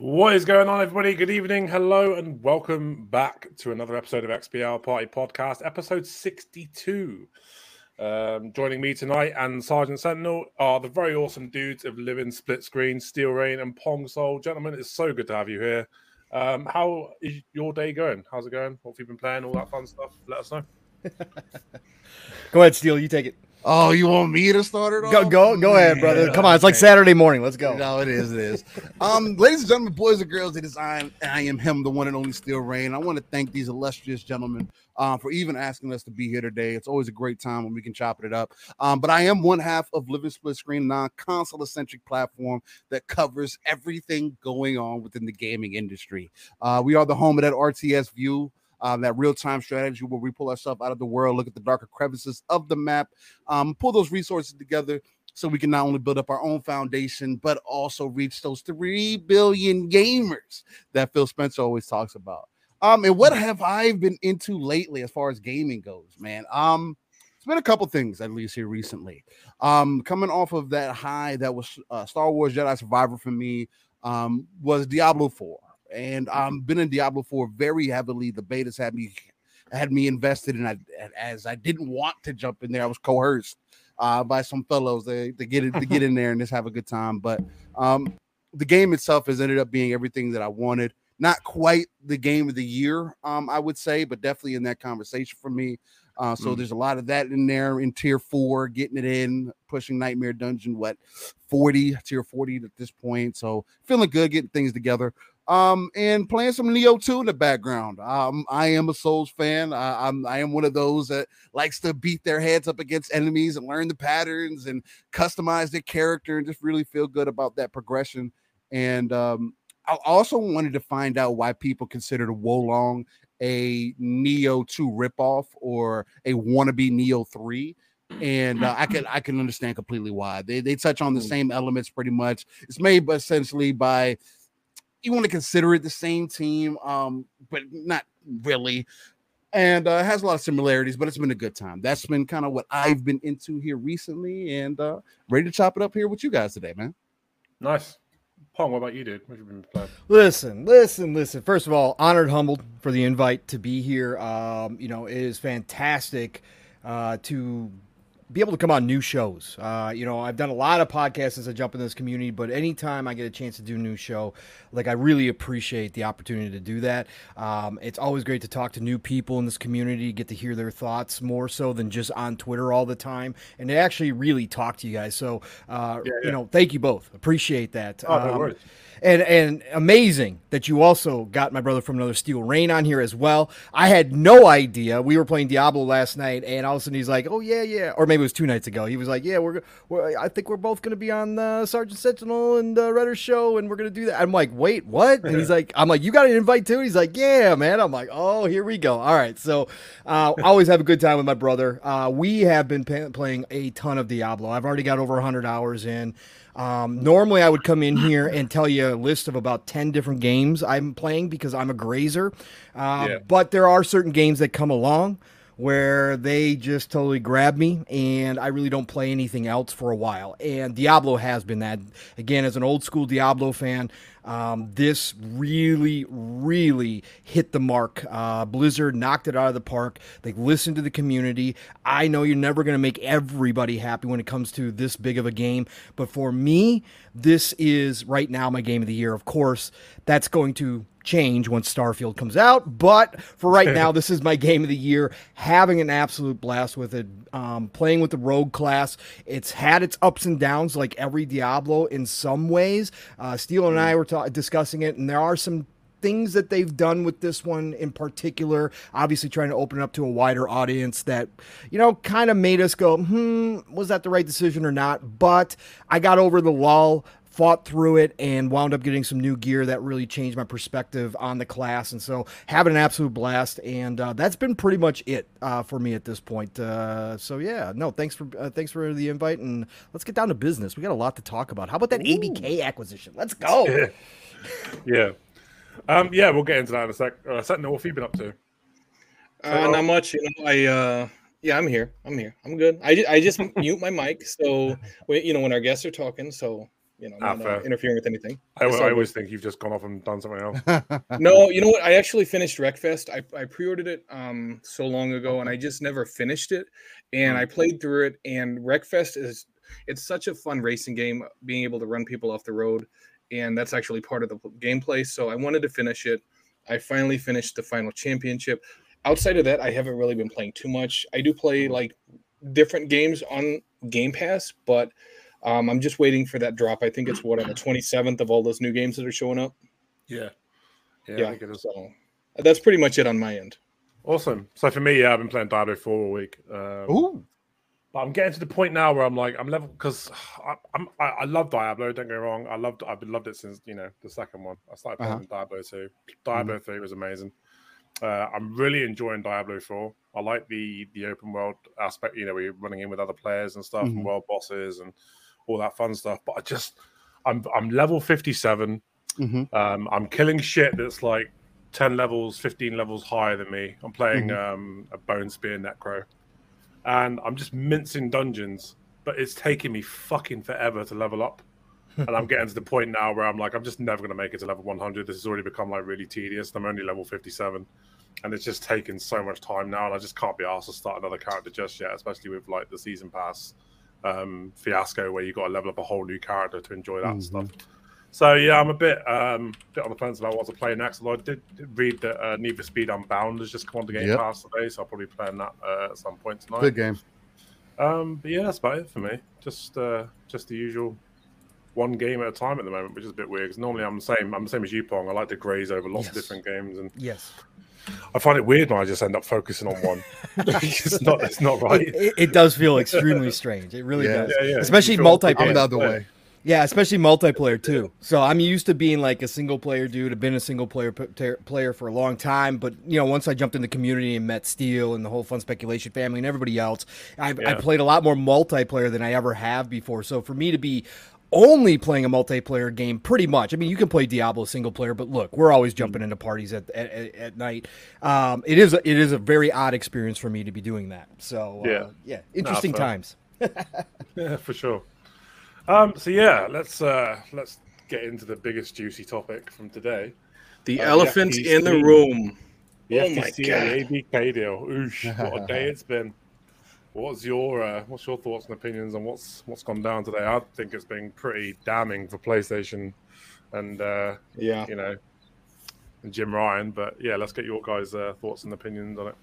What is going on, everybody? Good evening, hello, and welcome back to another episode of XBL Party Podcast, episode 62. Um, joining me tonight and Sergeant Sentinel are the very awesome dudes of Living Split Screen, Steel Reign, and Pong Soul. Gentlemen, it's so good to have you here. Um, how is your day going? How's it going? What have you been playing? All that fun stuff? Let us know. Go ahead, Steel. You take it. Oh, you want me to start it? Go, off? go, go ahead, brother. Come on, it's like Saturday morning. Let's go. No, it is. It is. um, ladies and gentlemen, boys and girls, it is I. I am him, the one and only Steel Reign. I want to thank these illustrious gentlemen uh, for even asking us to be here today. It's always a great time when we can chop it up. Um, but I am one half of Living Split Screen, non-console centric platform that covers everything going on within the gaming industry. Uh, we are the home of that RTS view um, that real time strategy where we pull ourselves out of the world, look at the darker crevices of the map, um, pull those resources together so we can not only build up our own foundation, but also reach those 3 billion gamers that Phil Spencer always talks about. Um, and what have I been into lately as far as gaming goes, man? Um, it's been a couple things at least here recently. Um, coming off of that high that was uh, Star Wars Jedi Survivor for me, um, was Diablo 4 and i um been in Diablo 4 very heavily. The betas had me had me invested in I, as I didn't want to jump in there. I was coerced uh, by some fellows to, to get it to get in there and just have a good time. But um, the game itself has ended up being everything that I wanted. Not quite the game of the year, um, I would say, but definitely in that conversation for me. Uh, so mm. there's a lot of that in there in tier four, getting it in, pushing Nightmare Dungeon, what 40 tier 40 at this point. So feeling good, getting things together um, and playing some Nioh 2 in the background. Um, I am a Souls fan. I, I'm I am one of those that likes to beat their heads up against enemies and learn the patterns and customize their character and just really feel good about that progression. And um, I also wanted to find out why people considered Wo Long a Nioh 2 ripoff or a wannabe Nioh 3 and uh, I can I can understand completely why they they touch on the mm. same elements pretty much. It's made essentially by you want to consider it the same team, um, but not really. And uh, has a lot of similarities, but it's been a good time. That's been kind of what I've been into here recently, and uh, ready to chop it up here with you guys today, man. Nice. Pong, what about you, dude? What have you been playing? Listen, listen, listen. First of all, honored, humbled for the invite to be here. Um, you know, it is fantastic uh, to be able to come on new shows. Uh, you know, I've done a lot of podcasts since I jump in this community, but anytime I get a chance to do a new show, like I really appreciate the opportunity to do that. Um, it's always great to talk to new people in this community, get to hear their thoughts more so than just on Twitter all the time, and to actually really talk to you guys. So, uh, yeah, yeah. you know, thank you both. Appreciate that. Oh, no um, worries and and amazing that you also got my brother from another Steel Reign on here as well. I had no idea. We were playing Diablo last night, and all of a sudden he's like, "Oh yeah, yeah," or maybe it was two nights ago. He was like, "Yeah, we're, we're I think we're both going to be on the Sergeant Sentinel and the Redder show, and we're going to do that." I'm like, "Wait, what?" And he's like, "I'm like, you got an invite too?" He's like, "Yeah, man." I'm like, "Oh, here we go." All right, so uh, always have a good time with my brother. Uh, we have been pay- playing a ton of Diablo. I've already got over 100 hours in. Um, normally, I would come in here and tell you a list of about 10 different games I'm playing because I'm a grazer. Uh, yeah. But there are certain games that come along where they just totally grab me and I really don't play anything else for a while. And Diablo has been that. Again, as an old school Diablo fan, um, this really, really hit the mark. Uh, Blizzard knocked it out of the park. They listened to the community. I know you're never going to make everybody happy when it comes to this big of a game, but for me, this is right now my game of the year. Of course, that's going to change once Starfield comes out. But for right now, this is my game of the year. Having an absolute blast with it. Um, playing with the rogue class. It's had its ups and downs, like every Diablo in some ways. Uh, Steel and I were ta- discussing it, and there are some things that they've done with this one in particular, obviously trying to open it up to a wider audience that, you know, kind of made us go, hmm, was that the right decision or not? But I got over the lull fought through it and wound up getting some new gear that really changed my perspective on the class. And so having an absolute blast. And uh, that's been pretty much it uh, for me at this point. Uh, so yeah, no, thanks for uh, thanks for the invite. And let's get down to business. We got a lot to talk about. How about that Ooh. ABK acquisition? Let's go. yeah. Um, yeah, we'll get into that in a sec. Uh, Sentinel, what have you been up to? Uh, not much. You know, I uh, yeah, I'm here. I'm here. I'm good. I, I just mute my mic so you know when our guests are talking. So you know, Ah, not uh, interfering with anything. I, It's I always think you've just gone off and done something else. No, you know what? I actually finished Wreckfest. I, I pre-ordered it um so long ago, and I just never finished it. And Mm. I played through it. And Wreckfest is it's such a fun racing game, being able to run people off the road, and that's actually part of the p- gameplay. So I wanted to finish it. I finally finished the final championship. Outside of that, I haven't really been playing too much. I do play like different games on Game Pass, but um, I'm just waiting for that drop. I think it's what on the 27th of all those new games that are showing up. yeah. Yeah, I Yeah, think it is. so that's pretty much it on my end. Awesome. So for me, yeah, I've been playing Diablo 4 all week. Um, Ooh. But I'm getting to the point now where I'm like, I'm level because I'm I, I love Diablo. Don't get me wrong. I loved I've been loved it since you know the second one. I started playing Uh-huh. Diablo 2. Diablo 3 was amazing. Uh, I'm really enjoying Diablo 4. I like the the open world aspect. You know, we're running in with other players and stuff, Mhm. and world bosses and all that fun stuff. But I just I'm I'm level 57. hmm Um, I'm killing shit that's like 10 levels, 15 levels higher than me. I'm playing um, a Bone Spear Necro. And I'm just mincing dungeons, but it's taking me fucking forever to level up. and I'm getting to the point now where I'm like, I'm just never going to make it to level 100. This has already become like really tedious. I'm only level 57. And it's just taking so much time now. And I just can't be asked to start another character just yet, especially with like the season pass um, fiasco where you got to level up a whole new character to enjoy that Mhm. stuff. So yeah, I'm a bit um bit on the fence about what to play next. Although I did, read that uh, Need for Speed Unbound has just come on the Game Yep. Pass today, so I'll probably play that uh, at some point tonight. Good game. Um, but yeah, that's about it for me. Just uh, just the usual one game at a time at the moment, which is a bit weird. Because normally I'm the same. I'm the same as you, Pong. I like to graze over lots of different games, and Yes. I find it weird when I just end up focusing on one. it's not. It's not right. It, it- it does feel extremely strange. It really Yeah. does. Yeah, yeah. Especially You multiplayer. I'm the other way. Yeah, especially multiplayer too. So I'm used to being like a single player dude. I've been a single player p- ter- player for a long time, but you know, once I jumped in the community and met Steel and the whole Fun Speculation family and everybody else, I've, I played a lot more multiplayer than I ever have before. So for me to be only playing a multiplayer game, pretty much. I mean, you can play Diablo single player, but look, we're always jumping into parties at at, at, at night. Um, it is a, it is a very odd experience for me to be doing that. So uh, Yeah. yeah, interesting fair. times. Yeah, for sure. Um, so yeah, let's uh, let's get into the biggest juicy topic from today. The Uh, elephant yeah, in the room. The Oh FTC and the ABK deal. Oosh, what a day it's been. What's your uh, what's your thoughts and opinions on what's what's gone down today? I think it's been pretty damning for PlayStation and uh, Yeah. you know and Jim Ryan. But yeah, let's get your guys' uh, thoughts and opinions on it.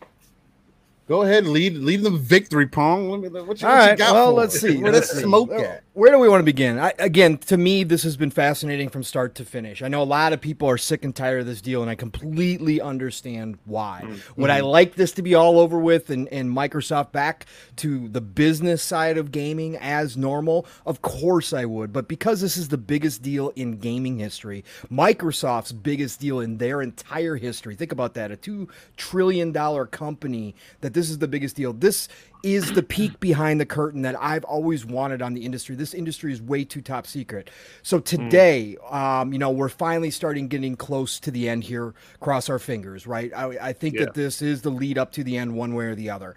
Go ahead, and lead lead them victory, Pong. Let me, what you, All what you right. got Well, let's see. Where let's smoke at? Where do we want to begin? I, again, to me, this has been fascinating from start to finish. I know a lot of people are sick and tired of this deal, and I completely understand why. Mm, would I mm. like this to be all over with and, and Microsoft back to the business side of gaming as normal? Of course I would. But because this is the biggest deal in gaming history, Microsoft's biggest deal in their entire history, think about that a $2 trillion company, that this is the biggest deal. This is the peek behind the curtain that I've always wanted on the industry. This industry is way too top secret. So today, um, you know, we're finally starting getting close to the end here. Cross our fingers, right? I, I think Yeah. that this is the lead up to the end, one way or the other.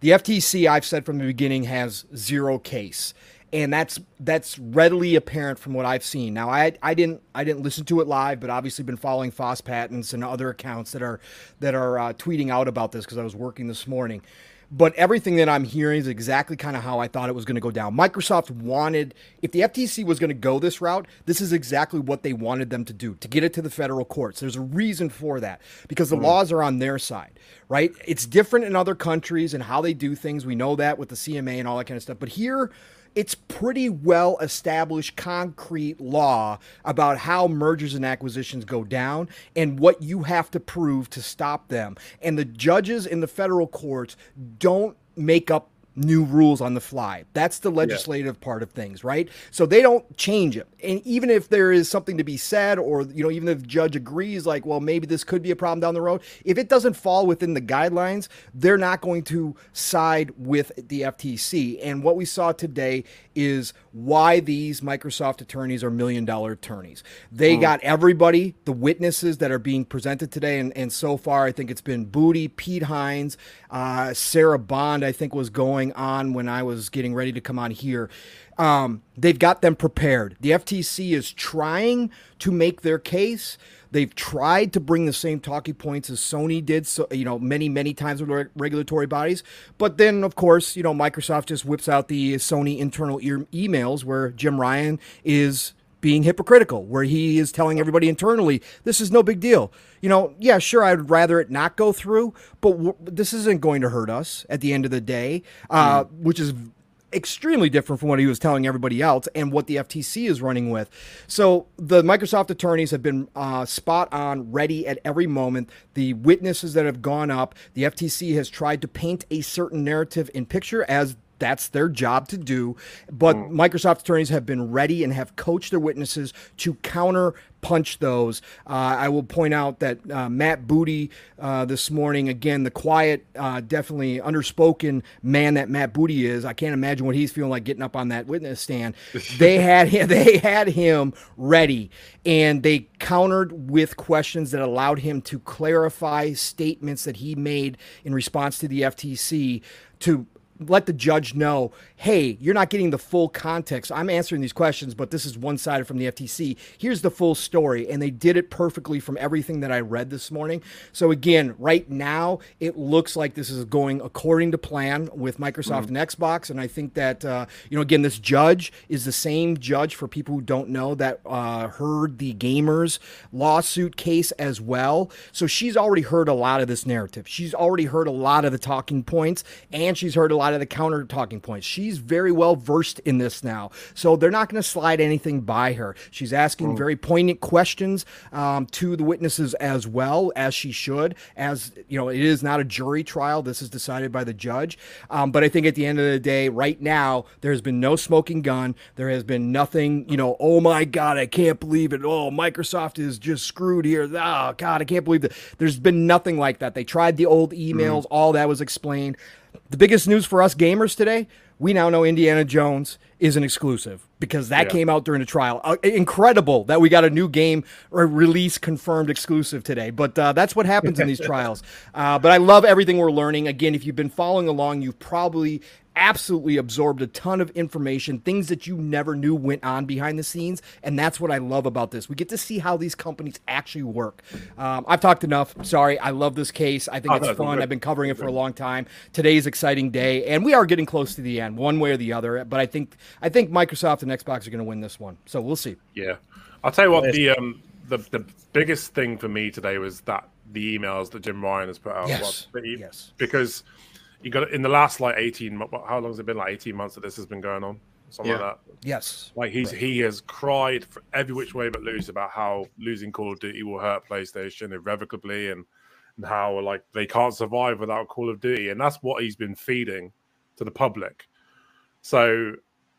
The FTC, I've said from the beginning, has zero case. And that's that's readily apparent from what I've seen. Now, I I didn't I didn't listen to it live, but obviously been following FOSS Patents and other accounts that are that are uh, tweeting out about this because I was working this morning. But everything that I'm hearing is exactly kind of how I thought it was going to go down. Microsoft wanted, if the FTC was going to go this route, this is exactly what they wanted them to do to get it to the federal courts. There's a reason for that because the laws are on their side, right? It's different in other countries and how they do things. We know that with the CMA and all that kind of stuff. But here, it's pretty well established concrete law about how mergers and acquisitions go down and what you have to prove to stop them. And the judges in the federal courts don't make up new rules on the fly. That's the legislative part of things, right? So they don't change it. And even if there is something to be said or you know even if the judge agrees like, well, maybe this could be a problem down the road, if it doesn't fall within the guidelines, they're not going to side with the FTC. And what we saw today is why these Microsoft attorneys are million dollar attorneys. They mm. got everybody, the witnesses that are being presented today, and, and so far I think it's been Booty, Pete Hines, uh, Sarah Bond, I think was going on when I was getting ready to come on here. Um, they've got them prepared. The FTC is trying to make their case. They've tried to bring the same talking points as Sony did, so you know, many many times with reg- regulatory bodies. But then, of course, you know, Microsoft just whips out the Sony internal e- emails where Jim Ryan is being hypocritical, where he is telling everybody internally, this is no big deal. You know, yeah, sure, I'd rather it not go through, but w- this isn't going to hurt us at the end of the day, uh, which is extremely different from what he was telling everybody else and what the FTC is running with. So the Microsoft attorneys have been uh, spot on, ready at every moment. The witnesses that have gone up, the FTC has tried to paint a certain narrative in picture as that's their job to do. But Microsoft attorneys have been ready and have coached their witnesses to counter punch those. Uh, I will point out that uh, Matt Booty uh, this morning, again, the quiet, uh, definitely underspoken man that Matt Booty is. I can't imagine what he's feeling like getting up on that witness stand. they had him, they had him ready, and they countered with questions that allowed him to clarify statements that he made in response to the FTC to let the judge know, hey, you're not getting the full context. I'm answering these questions, but this is one sided from the FTC. Here's the full story. And they did it perfectly from everything that I read this morning. So, again, right now, it looks like this is going according to plan with Microsoft and Xbox. And I think that, uh, you know, again, this judge is the same judge for people who don't know that uh, heard the gamers lawsuit case as well. So she's already heard a lot of this narrative. She's already heard a lot of the talking points and she's heard a lot of the counter talking points. She's very well versed in this now. So they're not going to slide anything by her. She's asking very poignant questions um, to the witnesses as well as she should. As you know, it is not a jury trial. This is decided by the judge. Um, but I think at the end of the day, right now, there has been no smoking gun. There has been nothing, you know, oh my God, I can't believe it. Oh, Microsoft is just screwed here. Oh, God, I can't believe that. There's been nothing like that. They tried the old emails, all that was explained. The biggest news for us gamers today, we now know Indiana Jones is an exclusive because that Yeah. came out during the trial. Uh, incredible that we got a new game or release confirmed exclusive today. But uh, that's what happens in these trials. Uh, but I love everything we're learning. Again, if you've been following along, you've probably absolutely absorbed a ton of information, things that you never knew went on behind the scenes. And that's what I love about this. We get to see how these companies actually work. Um, I've talked enough. Sorry. I love this case. I think Oh, it's fun. I've been covering it for a long time. Today's exciting day, and we are getting close to the end, one way or the other. But I think I think Microsoft and Xbox are going to win this one. So we'll see. Yeah, I'll tell you what the um the the biggest thing for me today was that the emails that Jim Ryan has put out. Yes. Well, he- Yes. because you got in the last like eighteen. mo- How long has it been? Like eighteen months that this has been going on. Something Yeah. like that. Yes. Like he's he has cried for every which way but loose about how losing Call of Duty will hurt PlayStation irrevocably and and how like they can't survive without Call of Duty and that's what he's been feeding to the public. So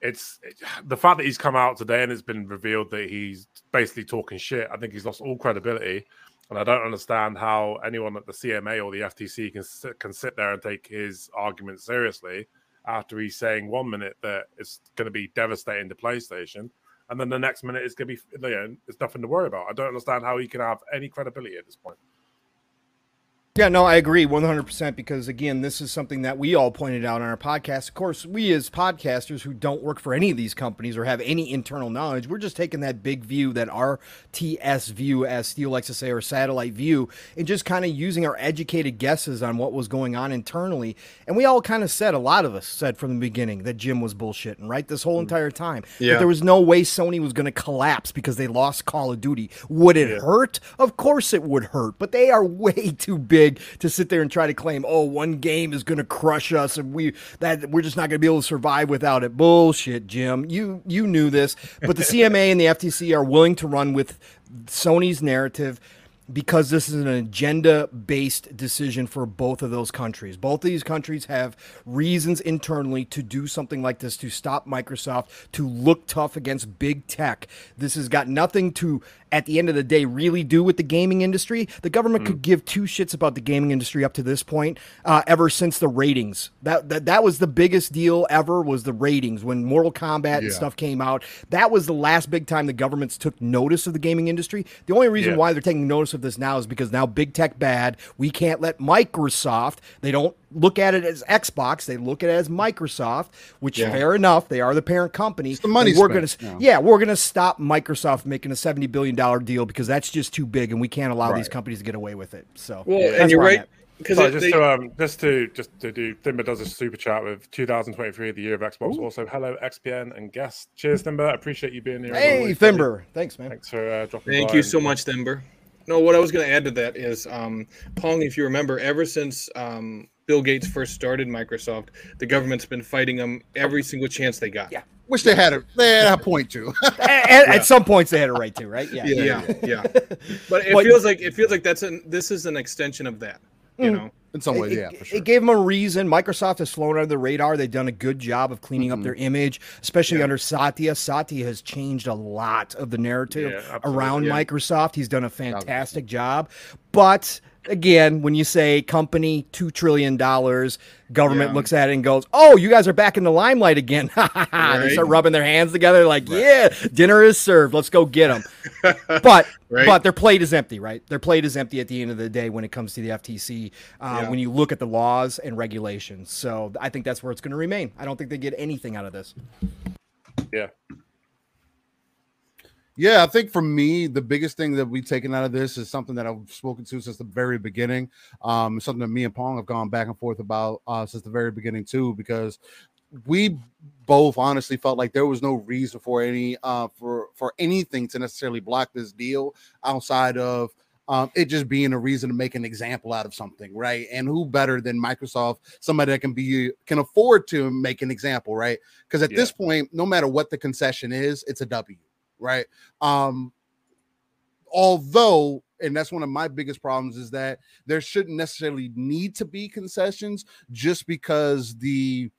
it's it- the fact that he's come out today and it's been revealed that he's basically talking shit. I think he's lost all credibility, and I don't understand how anyone at the CMA or the FTC can sit, can sit there and take his argument seriously after he's saying one minute that it's going to be devastating to PlayStation, and then the next minute it's going to be you know, it's nothing to worry about. I don't understand how he can have any credibility at this point. Yeah, no, I agree 100% because, again, this is something that we all pointed out on our podcast. Of course, we as podcasters who don't work for any of these companies or have any internal knowledge, we're just taking that big view, that RTS view, as Steel likes to say, or satellite view, and just kind of using our educated guesses on what was going on internally. And we all kind of said, a lot of us said from the beginning that Jim was bullshitting, right? This whole mm. entire time. That Yeah. there was no way Sony was going to collapse because they lost Call of Duty. Would it hurt? Of course it would hurt, but they are way too big to sit there and try to claim, "Oh, one game is going to crush us and we that we're just not going to be able to survive without it." Bullshit, Jim. You you knew this, but the CMA and the FTC are willing to run with Sony's narrative because this is an agenda based decision for both of those countries. Both of these countries have reasons internally to do something like this to stop Microsoft, to look tough against big tech. This has got nothing to, at the end of the day, really do with the gaming industry. The government could give two shits about the gaming industry up to this point, uh, ever since the ratings. That, that that was the biggest deal ever was the ratings when Mortal Kombat and stuff came out. That was the last big time the governments took notice of the gaming industry. The only reason Yeah. why they're taking notice of this now is because now big tech bad. We can't let Microsoft. They don't look at it as Xbox. They look at it as Microsoft, which Yeah. fair enough. They are the parent company. It's the money we're gonna, yeah. yeah, we're gonna stop Microsoft making a seventy billion dollar deal because that's just too big, and we can't allow these companies to get away with it. So, Well, that's and you're right because So just they- to um, just to just to do, Thimber does a super chat with 2023, the year of Xbox. Also, hello XPN and guests. Cheers, Thimber. I appreciate you being here. Hey, always. Thimber, thanks, man. Thanks for uh, dropping. Thank by you and- so much, Denver. No, what I was going to add to that is, um, Pong, if you remember, ever since um, Bill Gates first started Microsoft, the government's been fighting them every single chance they got. Yeah. Wish they had a they had a point to. at, at- at some points, they had a right to, right? Yeah, Yeah, yeah. But it But- feels like it feels like that's an this is an extension of that. You Mm. know, In some ways, it, yeah, it- for sure. it gave them a reason. Microsoft has flown under the radar. They've done a good job of cleaning up their image, especially under Satya. Satya has changed a lot of the narrative Yeah, around yeah. Microsoft. He's done a fantastic job. But again, when you say company, $2 trillion, government Yeah. looks at it and goes, Oh, you guys are back in the limelight again. They start rubbing their hands together like, Yeah, dinner is served. Let's go get them. but Right. but their plate is empty, right? Their plate is empty at the end of the day when it comes to the FTC. Uh, Yeah. When you look at the laws and regulations, so I think that's where it's going to remain. I don't think they get anything out of this. Yeah, Yeah, I think for me, the biggest thing that we've taken out of this is something that I've spoken to since the very beginning. Um, something that me and Pong have gone back and forth about uh, since the very beginning too, because we both honestly felt like there was no reason for any uh, for for anything to necessarily block this deal outside of um, it just being a reason to make an example out of something, right? And who better than Microsoft, somebody that can be can afford to make an example, right? Because at Yeah. this point, no matter what the concession is, it's a W, right? Um, although, and that's one of my biggest problems is that there shouldn't necessarily need to be concessions just because the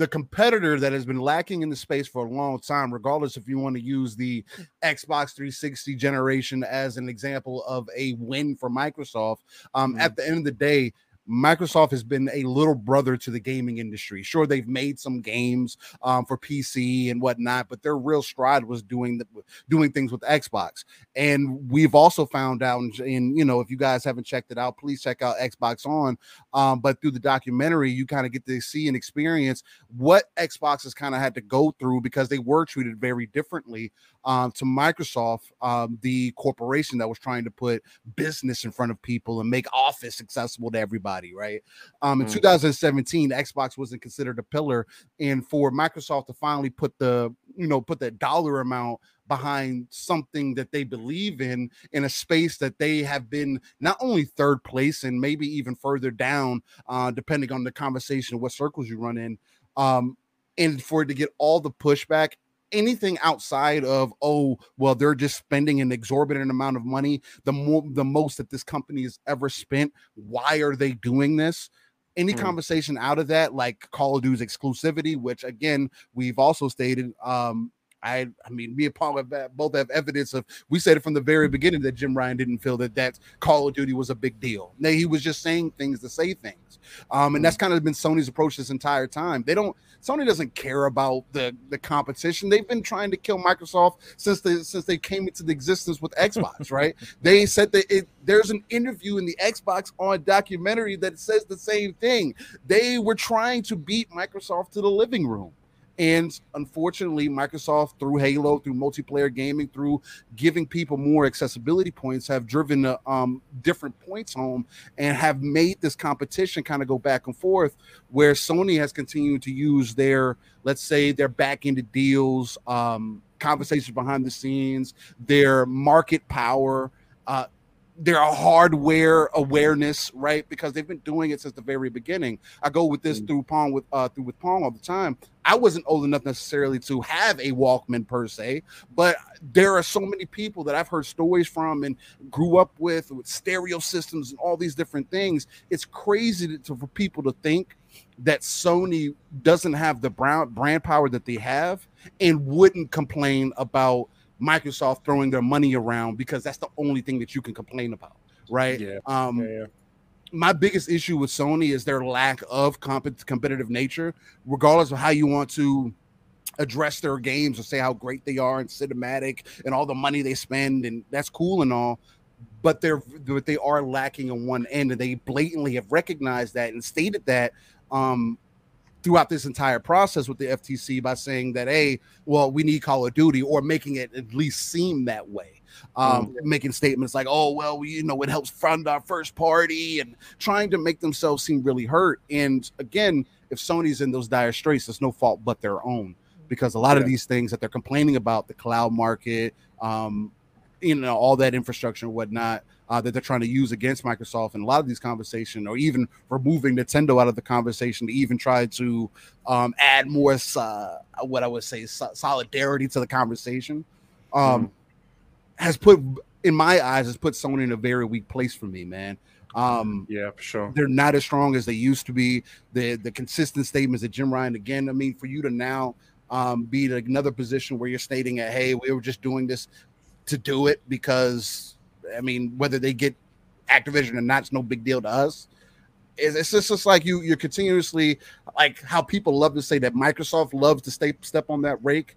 the competitor that has been lacking in the space for a long time, regardless if you want to use the Xbox 360 generation as an example of a win for Microsoft, um, at the end of the day, Microsoft has been a little brother to the gaming industry. Sure, they've made some games um, for PC and whatnot, but their real stride was doing the, doing things with Xbox. And we've also found out, and you know, if you guys haven't checked it out, please check out Xbox On. Um, but through the documentary, you kind of get to see and experience what Xbox has kind of had to go through because they were treated very differently um, to Microsoft, um, the corporation that was trying to put business in front of people and make Office accessible to everybody, right? Um, in Mm. 2017, Xbox wasn't considered a pillar, and for Microsoft to finally put the you know put that dollar amount behind something that they believe in in a space that they have been not only third place and maybe even further down uh depending on the conversation what circles you run in um and for it to get all the pushback anything outside of oh well they're just spending an exorbitant amount of money the more the most that this company has ever spent why are they doing this any Hmm. conversation out of that like call of duty's exclusivity which again we've also stated um I, I mean, me and Paul have uh, both have evidence of. We said it from the very beginning that Jim Ryan didn't feel that that Call of Duty was a big deal. Now he was just saying things to say things, um, and that's kind of been Sony's approach this entire time. They don't. Sony doesn't care about the the competition. They've been trying to kill Microsoft since they since they came into the existence with Xbox. right? They said that it. There's an interview in the Xbox on documentary that says the same thing. They were trying to beat Microsoft to the living room. And unfortunately, Microsoft, through Halo, through multiplayer gaming, through giving people more accessibility points, have driven uh, um, different points home and have made this competition kind of go back and forth. Where Sony has continued to use their, let's say, their back ended deals, um, conversations behind the scenes, their market power. Uh, their hardware awareness, right? Because they've been doing it since the very beginning. I go with this through Pong with uh through with Pong all the time. I wasn't old enough necessarily to have a Walkman per se, but there are so many people that I've heard stories from and grew up with with stereo systems and all these different things. It's crazy to, to- for people to think that Sony doesn't have the brand brand power that they have and wouldn't complain about Microsoft throwing their money around because that's the only thing that you can complain about, right? Yeah. Um, yeah, my biggest issue with Sony is their lack of comp- competitive nature, regardless of how you want to address their games or say how great they are and cinematic and all the money they spend, and that's cool and all. but they're but they are lacking on one end, and they blatantly have recognized that and stated that um, throughout this entire process with the FTC by saying that, hey, well, we need Call of Duty, or making it at least seem that way. Um, mm-hmm. making statements like, oh, well, we, you know, it helps fund our first party and trying to make themselves seem really hurt. And again, if Sony's in those dire straits, it's no fault but their own because a lot yeah. of these things that they're complaining about the cloud market, um, you know, all that infrastructure and whatnot uh, that they're trying to use against Microsoft, and a lot of these conversations, or even removing Nintendo out of the conversation to even try to um, add more, uh, what I would say, so- solidarity to the conversation, um, mm. has put, in my eyes, has put Sony in a very weak place for me, man. Um, yeah, for sure. They're not as strong as they used to be. The the consistent statements that Jim Ryan again. I mean, for you to now um, be in another position where you're stating that, hey, we were just doing this to do it because, I mean, whether they get Activision or not, it's no big deal to us. It's, it's just, like you, you're continuously like how people love to say that Microsoft loves to stay, step on that rake.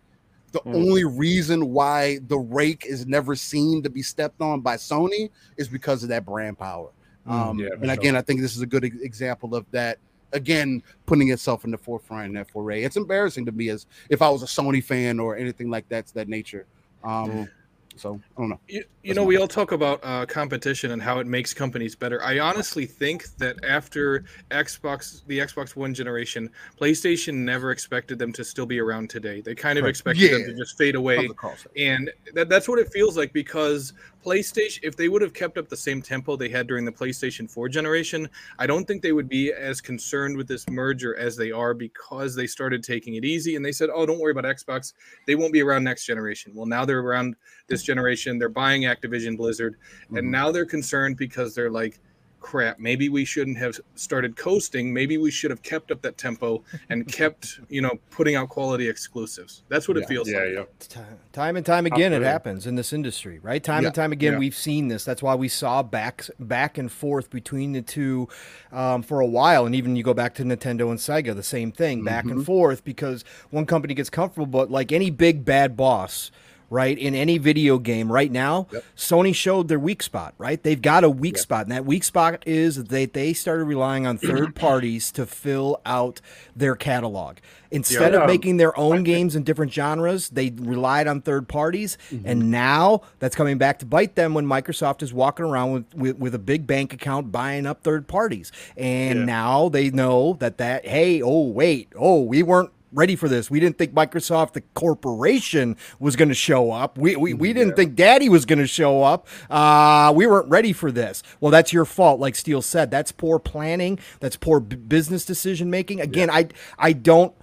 The mm. only reason why the rake is never seen to be stepped on by Sony is because of that brand power. Mm, um, yeah, and again, sure. I think this is a good example of that again putting itself in the forefront in that foray. It's embarrassing to me as if I was a Sony fan or anything like that to that nature. Um, mm. So I don't know. You, you know, we all talk about uh, competition and how it makes companies better. I honestly think that after Xbox, the Xbox One generation, PlayStation never expected them to still be around today. They kind of expected yeah. them to just fade away, and that, that's what it feels like because PlayStation, if they would have kept up the same tempo they had during the PlayStation 4 generation, I don't think they would be as concerned with this merger as they are because they started taking it easy and they said, "Oh, don't worry about Xbox. They won't be around next generation." Well, now they're around this generation. They're buying Activision Blizzard, mm-hmm. and now they're concerned because they're like, crap, maybe we shouldn't have started coasting. Maybe we should have kept up that tempo and kept, you know, putting out quality exclusives. That's what yeah, it feels yeah, like. Yeah. Time and time again, it happens in this industry, right? Time yeah, and time again, we've seen this. That's why we saw back back and forth between the two um, for a while, and even you go back to Nintendo and Sega, the same thing, back mm-hmm. and forth, because one company gets comfortable, but like any big bad boss right? In any video game right now, yep. Sony showed their weak spot, right? They've got a weak yep. spot, and that weak spot is that they started relying on third parties to fill out their catalog. Instead yeah, of making their own games in different genres, they relied on third parties, mm-hmm. and now that's coming back to bite them when Microsoft is walking around with, with, with a big bank account buying up third parties. And yeah. now they know that that hey, oh wait, oh we weren't ready for this. We didn't think Microsoft, the corporation, was going to show up. We, we, we didn't yeah. think Daddy was going to show up. Uh, we weren't ready for this. Well, that's your fault. Like Steel said, that's poor planning. That's poor b- business decision making. Again, yeah. I, I don't.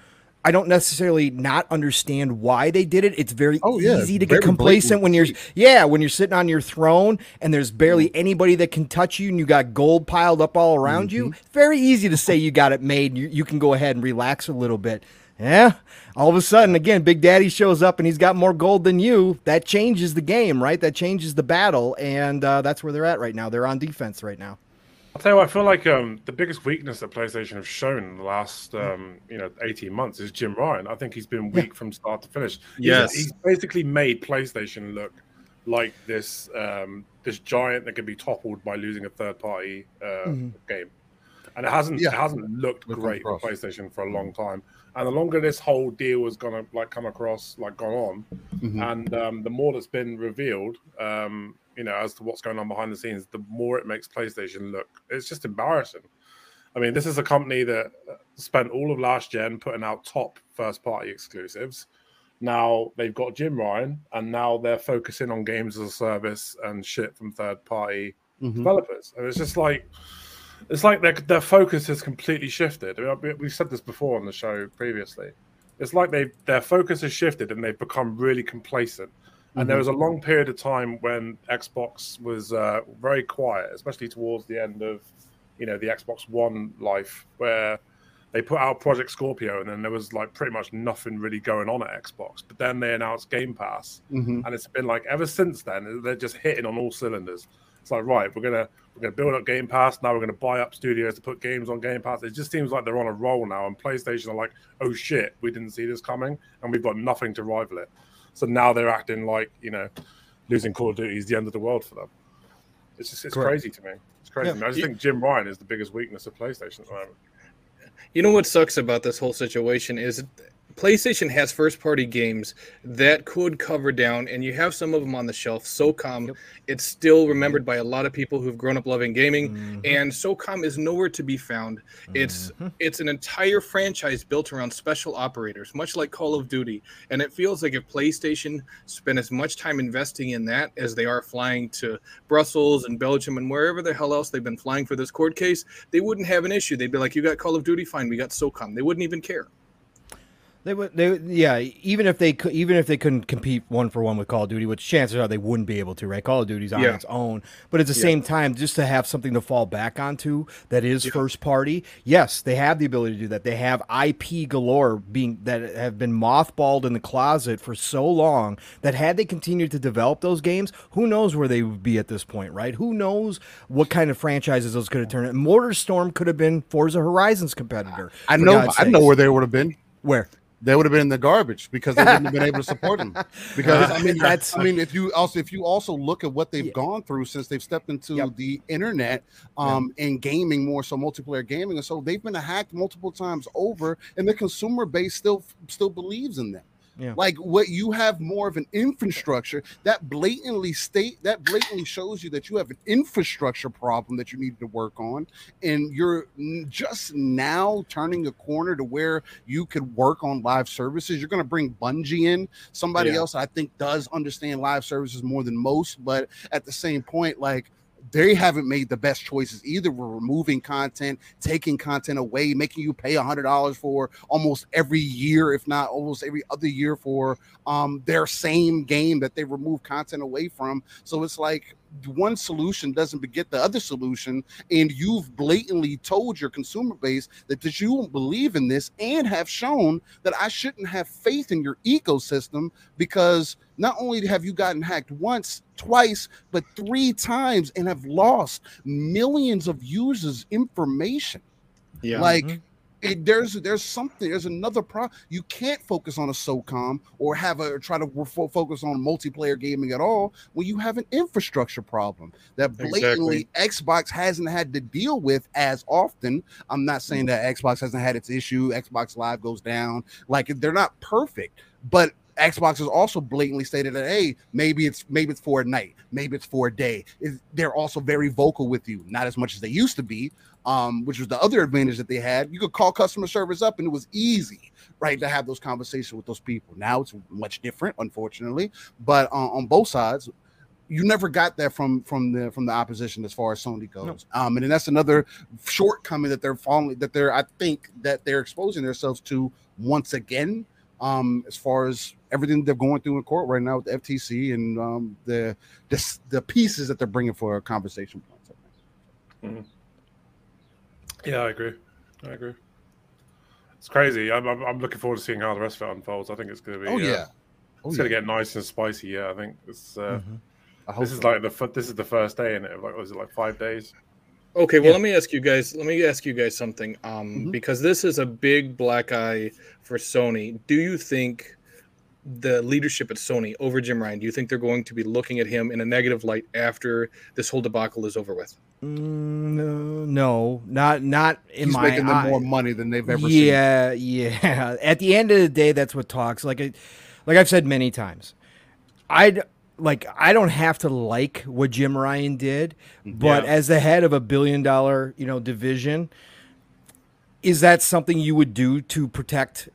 I don't necessarily not understand why they did it. It's very oh, yeah. easy to very get complacent when you're yeah, when you're sitting on your throne and there's barely mm-hmm. anybody that can touch you and you got gold piled up all around mm-hmm. you. Very easy to say you got it made. You, you can go ahead and relax a little bit. Yeah. All of a sudden, again, Big Daddy shows up and he's got more gold than you. That changes the game, right? That changes the battle, and uh, that's where they're at right now. They're on defense right now. I'll tell you what, I feel like um, the biggest weakness that PlayStation have shown in the last, um, you know, 18 months is Jim Ryan. I think he's been weak from start to finish. Yes. He's, he's, basically made PlayStation look like this um, this giant that can be toppled by losing a third party uh, mm-hmm. game. And it hasn't yeah. it hasn't looked Looking great across. for PlayStation for a long time. And the longer this whole deal was gonna like come across, like gone on, mm-hmm. and um, the more that's been revealed, um, you know, as to what's going on behind the scenes, the more it makes PlayStation look. It's just embarrassing. I mean, this is a company that uh, spent all of last gen putting out top first party exclusives. Now they've got Jim Ryan, and now they're focusing on games as a service and shit from third party mm-hmm. developers. And it's just like it's like their their focus has completely shifted. I mean, we've said this before on the show previously. It's like they their focus has shifted and they've become really complacent. And mm-hmm. there was a long period of time when Xbox was uh, very quiet, especially towards the end of you know the Xbox One life, where they put out Project Scorpio, and then there was like pretty much nothing really going on at Xbox. But then they announced Game Pass, mm-hmm. and it's been like ever since then they're just hitting on all cylinders. It's like right, we're gonna we're gonna build up Game Pass. Now we're gonna buy up studios to put games on Game Pass. It just seems like they're on a roll now. And PlayStation are like, oh shit, we didn't see this coming, and we've got nothing to rival it. So now they're acting like you know, losing Call of Duty is the end of the world for them. It's just it's Correct. crazy to me. It's crazy. Yeah. to me. I just Yeah. think Jim Ryan is the biggest weakness of PlayStation at the moment. You know what sucks about this whole situation is PlayStation has first party games that could cover down, and you have some of them on the shelf. SOCOM, Yep. it's still remembered by a lot of people who've grown up loving gaming, Mhm. and SOCOM is nowhere to be found. It's Mhm. it's an entire franchise built around special operators, much like Call of Duty. And it feels like if PlayStation spent as much time investing in that as they are flying to Brussels and Belgium and wherever the hell else they've been flying for this court case, they wouldn't have an issue. They'd be like, "You got Call of Duty, fine. We got SOCOM." They wouldn't even care. They would, they would- yeah. Even if they could, even if they couldn't compete one for one with Call of Duty, which chances are they wouldn't be able to, right? Call of Duty's on Yeah. its own, but at the Yeah. same time, just to have something to fall back onto that is Yeah. first party. Yes, they have the ability to do that. They have IP galore being that have been mothballed in the closet for so long that had they continued to develop those games, who knows where they would be at this point, right? Who knows what kind of franchises those could have turned. Motorstorm could have been Forza Horizon's competitor. I know. I know where they would have been. where. They would have been in the garbage because they wouldn't have been able to support them. Because I mean, That's- that's. I mean, if you also if you also look at what they've Yeah. gone through since they've stepped into Yep. the internet, um, and gaming more so multiplayer gaming, and so they've been hacked multiple times over, and the consumer base still still believes in them. Yeah. Like what you have more of an infrastructure that blatantly state that blatantly shows you that you have an infrastructure problem that you need to work on, and you're just now turning a corner to where you could work on live services. You're going to bring Bungie in, somebody Yeah. else I think does understand live services more than most, but at the same point, like they haven't made the best choices either. We're removing content, taking content away, making you pay hundred dollars for almost every year, if not almost every other year, for um their same game that they remove content away from. So it's like one solution doesn't beget the other solution, and you've blatantly told your consumer base that, that you don't believe in this and have shown that I shouldn't have faith in your ecosystem because not only have you gotten hacked once, twice, but three times and have lost millions of users' information. Yeah. Like Mhm. It, there's there's something there's another problem. You can't focus on a SOCOM or have a or try to fo- focus on multiplayer gaming at all when you have an infrastructure problem that blatantly Xbox hasn't had to deal with as often. I'm not saying mm. that Xbox hasn't had its issue. Xbox Live goes down. Like they're not perfect, but Xbox has also blatantly stated that hey, maybe it's maybe it's for a night, maybe it's for a day. They're also very vocal with you, not as much as they used to be, um, which was the other advantage that they had. You could call customer service up and it was easy, right, to have those conversations with those people. Now it's much different, unfortunately. But uh, on both sides, you never got that from from the from the opposition as far as Sony goes. Um, and then that's another shortcoming that they're falling that they're I think that they're exposing themselves to once again. Um, as far as everything they're going through in court right now with the FTC and um, the, the the pieces that they're bringing for a conversation points. I think. Yeah, I agree. I agree. It's crazy. I'm, I'm, I'm looking forward to seeing how the rest of it unfolds. I think it's going to be. Oh uh, yeah, oh, it's yeah. going to get nice and spicy. Yeah, I think it's. Uh, Mhm. I hope this is so. like the fir- this is the first day in it. Like, was it like five days? Okay, well, Yeah. let me ask you guys. Let me ask you guys something. Um, Mhm. because this is a big black eye for Sony. Do you think the leadership at Sony over Jim Ryan? Do you think they're going to be looking at him in a negative light after this whole debacle is over with? Mm, no, no, not not in he's my making them eye. more money than they've ever seen. yeah, yeah. At the end of the day, that's what talks. Like, I, like I've said many times, I'd like I don't have to like what Jim Ryan did, but Yeah. as the head of a billion dollar, you know, division, is that something you would do to protect?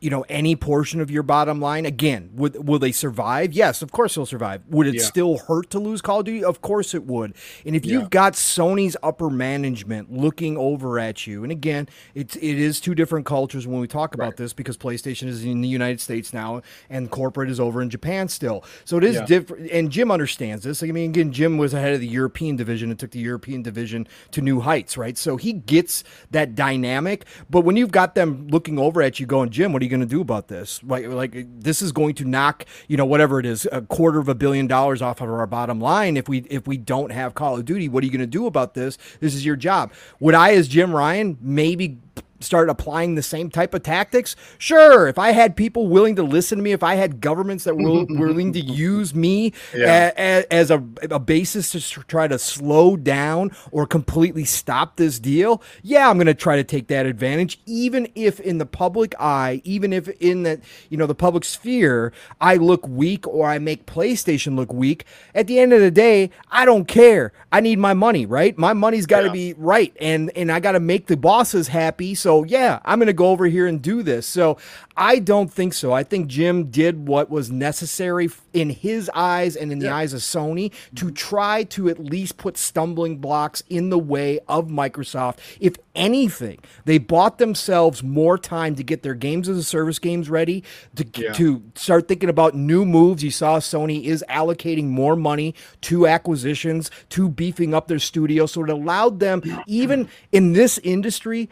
You know, any portion of your bottom line. Again, would will they survive? Yes, of course they'll survive. Would it Yeah. still hurt to lose Call of Duty? Of course it would. And if Yeah. you've got Sony's upper management looking over at you, and again, it's it is two different cultures when we talk about Right. this because PlayStation is in the United States now and corporate is over in Japan still. So it is Yeah. different. And Jim understands this. I mean, again, Jim was ahead of the European division and took the European division to new heights, right? So he gets that dynamic. But when you've got them looking over at you, going, Jim, what are you going to do about this? Like, like this is going to knock, you know, whatever it is, a quarter of a billion dollars off of our bottom line if we if we don't have Call of Duty. What are you going to do about this? This is your job. Would I, as Jim Ryan, maybe start applying the same type of tactics? Sure. If I had people willing to listen to me, if I had governments that were willing to use me Yeah. a- a- as a, a basis to try to slow down or completely stop this deal, yeah, I'm going to try to take that advantage, even if in the public eye, even if in the you know the public sphere, I look weak or I make PlayStation look weak. At the end of the day, I don't care. I need my money, right? My money's got to Yeah. be right, and and I got to make the bosses happy. So yeah, I'm going to go over here and do this. So I don't think so. I think Jim did what was necessary in his eyes and in the eyes of Sony to try to at least put stumbling blocks in the way of Microsoft. If anything, they bought themselves more time to get their games as a service games ready, to, Yeah. to start thinking about new moves. You saw Sony is allocating more money to acquisitions, to beefing up their studio. So it allowed them, even in this industry,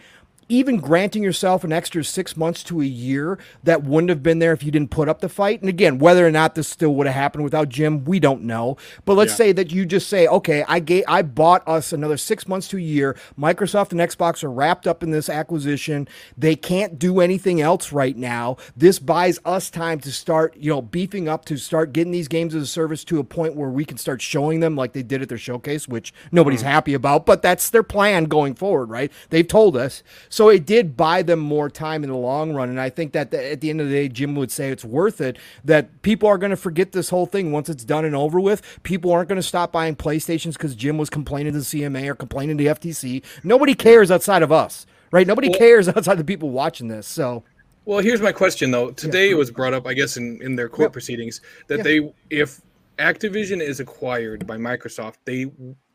even granting yourself an extra six months to a year that wouldn't have been there if you didn't put up the fight. And again, whether or not this still would have happened without Jim, we don't know. But let's Yeah. say that you just say, okay, I gave, I bought us another six months to a year. Microsoft and Xbox are wrapped up in this acquisition. They can't do anything else right now. This buys us time to start, you know, beefing up to start getting these games as a service to a point where we can start showing them like they did at their showcase, which nobody's mm-hmm. happy about, but that's their plan going forward, right? They've told us. So it did buy them more time in the long run. And I think that at the end of the day, Jim would say it's worth it that people are going to forget this whole thing once it's done and over with. People aren't going to stop buying PlayStations because Jim was complaining to the CMA or complaining to the FTC. Nobody cares outside of us, right? Nobody Well- cares outside the people watching this. So. Well, here's my question though. Today it was brought up, I guess, in, in their court Yep. proceedings that Yeah. they, if Activision is acquired by Microsoft, they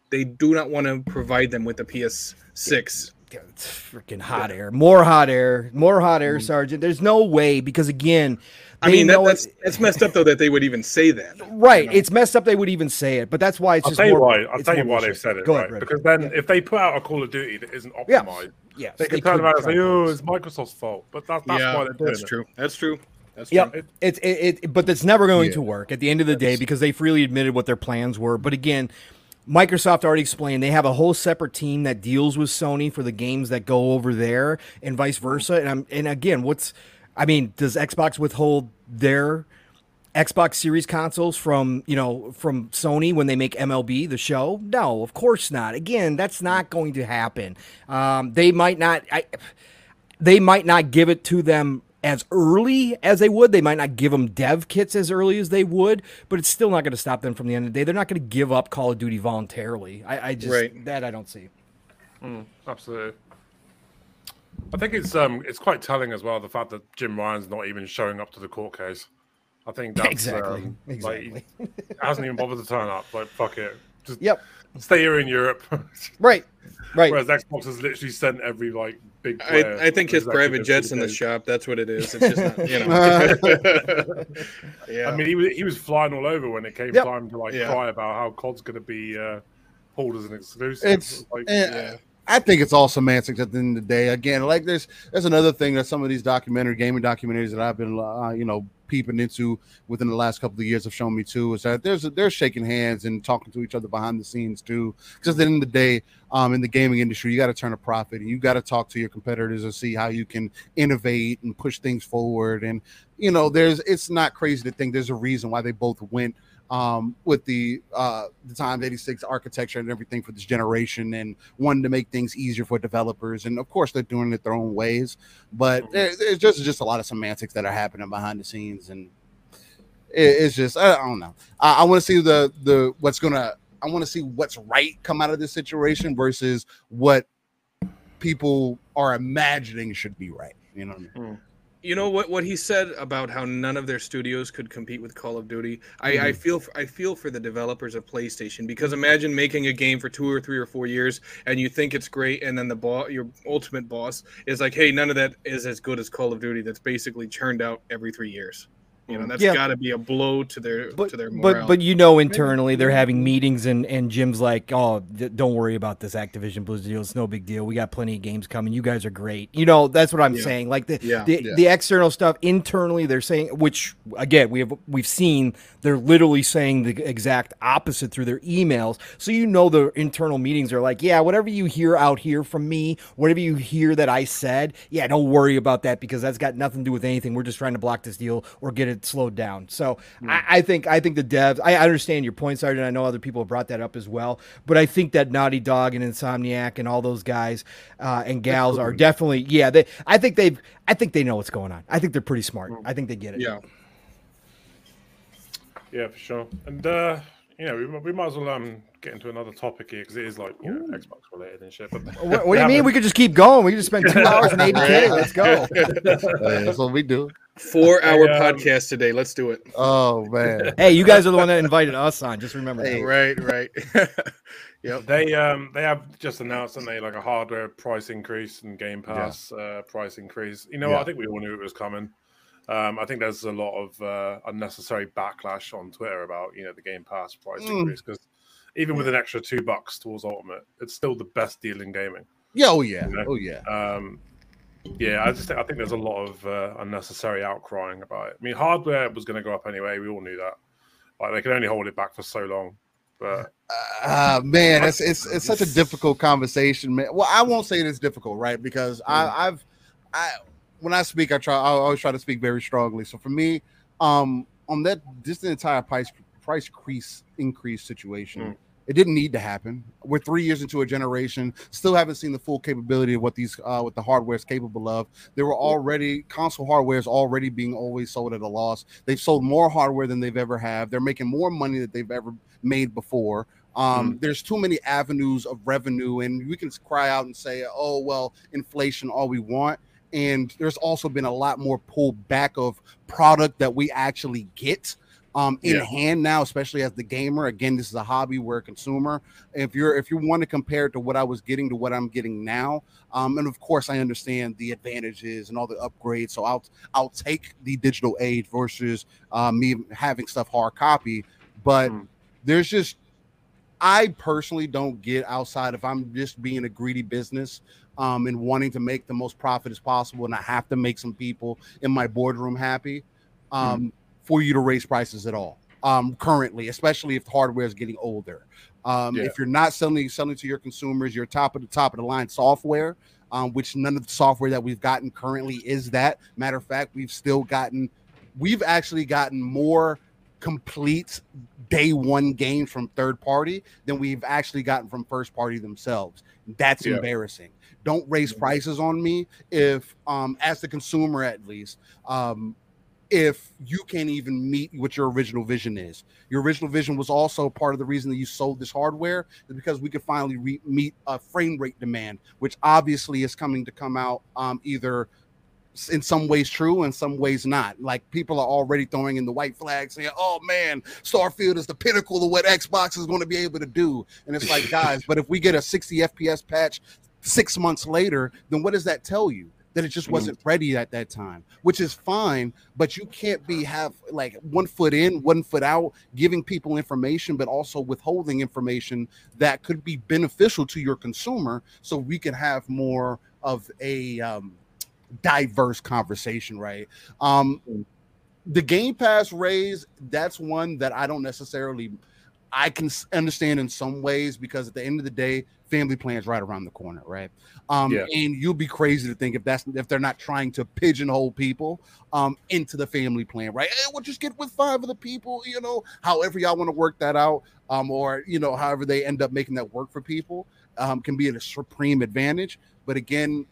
they do not want to provide them with a PS6. God, uh, it's freaking hot air. More hot air. More hot air, mm-hmm. Sergeant. There's no way because again, I they mean, that, that's it- that's messed up though that they would even say that. right. It's messed up. They would even say it, but that's why it's I'll just tell you more, why. I'll it's tell you more why they've said it, Go right? ahead, because then Yeah. if they put out a Call of Duty that isn't Yeah. optimized, Yes, they can they turn could around and try say, "Oh, it's Microsoft's fault." But that, that's yeah, why they're doing that's it. true. That's true. That's Yep. true. It- It's it, it but that's never going Yeah. to work at the end of the day because they freely admitted what their plans were. But again, Microsoft already explained they have a whole separate team that deals with Sony for the games that go over there and vice versa. And I'm and again, what's I mean, does Xbox withhold their Xbox Series consoles from you know from Sony when they make MLB the show? No, of course not. Again, that's not going to happen. Um, they might not. I, they might not give it to them as early as they would. They might not give them dev kits as early as they would, but it's still not going to stop them from the end of the day. They're not going to give up Call of Duty voluntarily. I, I just Right. that I don't see. Absolutely. I think it's um it's quite telling as well the fact that Jim Ryan's not even showing up to the court case. I think that's Exactly. um, Exactly. Like, he hasn't even bothered to turn up. Like fuck it, just Yep. stay here in Europe. Right. Right. Whereas Xbox has literally sent every like big. player I, I think his private jets in the shop. That's what it is. It's just not, you know. yeah. I mean, he was he was flying all over when it came Yep. time to like Yeah. cry about how COD's going to be uh, pulled as an exclusive. It's like, eh, yeah. I think it's all semantics at the end of the day. Again, like there's there's another thing that some of these documentary gaming documentaries that I've been uh, you know peeping into within the last couple of years have shown me too is that there's they're shaking hands and talking to each other behind the scenes too. Because at the end of the day, um, in the gaming industry, you got to turn a profit and you got to talk to your competitors and see how you can innovate and push things forward. And you know, there's it's not crazy to think there's a reason why they both went um, with the uh, the x86 architecture and everything for this generation and wanting to make things easier for developers. And of course, they're doing it their own ways, but there, there's just just a lot of semantics that are happening behind the scenes, and it, it's just I, I don't know. I, I want to see the the what's gonna. I want to see what's right come out of this situation versus what people are imagining should be right. You know what I mean? You know what what he said about how none of their studios could compete with Call of Duty. I, I mm-hmm. feel I feel for the developers of PlayStation because imagine making a game for two or three or four years and you think it's great, and then the boss, your ultimate boss, is like, "Hey, none of that is as good as Call of Duty." That's basically churned out every three years. You know, that's Yeah. got to be a blow to their But, to their morale. but but you know internally they're having meetings and and Jim's like oh th- don't worry about this Activision Blizzard deal it's no big deal we got plenty of games coming you guys are great you know that's what I'm Yeah. saying like the Yeah. the, Yeah. the external stuff internally they're saying which again we have we've seen they're literally saying the exact opposite through their emails so you know the internal meetings are like yeah whatever you hear out here from me whatever you hear that I said yeah don't worry about that because that's got nothing to do with anything we're just trying to block this deal or get it slowed down. So I, I think I think the devs I understand your point Sergeant. I know other people have brought that up as well. But I think that Naughty Dog and Insomniac and all those guys uh, and gals are definitely yeah they I think they've I think they know what's going on. I think they're pretty smart. I think they get it. Yeah, Yeah, for sure. And uh, you know, we, we might as well um get into another topic here because it is like you know Xbox related and shit. But What, what do you mean? We could just keep going. We could just spend two hours and 80K. Let's go. Hey, that's what we do. four hour I, um, podcast today. Let's do it. Oh man. Hey, you guys are the one that invited us on. Just remember Hey. that. Right, right. yep. They um they have just announced, and they like a hardware price increase and Game Pass uh, price increase. You know, Yeah. I think we all knew it was coming. Um, I think there's a lot of uh, unnecessary backlash on Twitter about you know the Game Pass price Mm. increase because even with an extra two bucks towards Ultimate, it's still the best deal in gaming. Yeah, oh yeah. You know? Oh yeah. Um, yeah, I just think, I think there's a lot of uh, unnecessary outcrying about it. I mean, hardware was going to go up anyway. We all knew that. Like they could only hold it back for so long. But Uh, man, it's, it's it's such a difficult conversation, man. Well, I won't say it is difficult, right? Because I, I've I when I speak, I try I always try to speak very strongly. So for me, um, on that just the entire price price crease increase situation, Mm. it didn't need to happen. We're three years into a generation, still haven't seen the full capability of what these uh what the hardware is capable of. There were already console hardware is already being always sold at a loss. They've sold more hardware than they've ever have. They're making more money than they've ever made before. Um, There's too many avenues of revenue, and we can cry out and say, "Oh well, inflation, all we want." And there's also been a lot more pull back of product that we actually get um, in Yeah. hand now, especially as the gamer. Again, this is a hobby, we're a consumer. If you're if you want to compare it to what I was getting to what I'm getting now, um, and of course I understand the advantages and all the upgrades. So I'll I'll take the digital age versus uh, me having stuff hard copy. But Mm. there's just I personally don't get outside if I'm just being a greedy business um, and wanting to make the most profit as possible, and I have to make some people in my boardroom happy um, for you to raise prices at all. Um, currently, especially if the hardware is getting older. Um, Yeah. If you're not selling selling to your consumers, you're top of the top of the line software, um, which none of the software that we've gotten currently is that. Matter of fact, we've still gotten, we've actually gotten more complete day one games from third party than we've actually gotten from first party themselves. That's Yeah. embarrassing. Don't raise Mhm. prices on me if, um, as the consumer at least, um, if you can't even meet what your original vision is. Your original vision was also part of the reason that you sold this hardware is because we could finally re- meet a frame rate demand, which obviously is coming to come out um, either in some ways true in some ways not. Like people are already throwing in the white flag saying oh man starfield is the pinnacle of what xbox is going to be able to do. And it's like guys but if we get a 60 fps patch six months later then what does that tell you that it just Mhm. wasn't ready at that time which is fine but you can't be have like one foot in one foot out giving people information but also withholding information that could be beneficial to your consumer so we can have more of a um, diverse conversation right um the game pass raise that's one that i don't necessarily i can understand in some ways because at the end of the day family plans right around the corner right um Yeah. and you'll be crazy to think if that's if they're not trying to pigeonhole people um into the family plan right hey, we'll just get with five of the people you know however y'all want to work that out um or you know however they end up making that work for people um can be a supreme advantage but again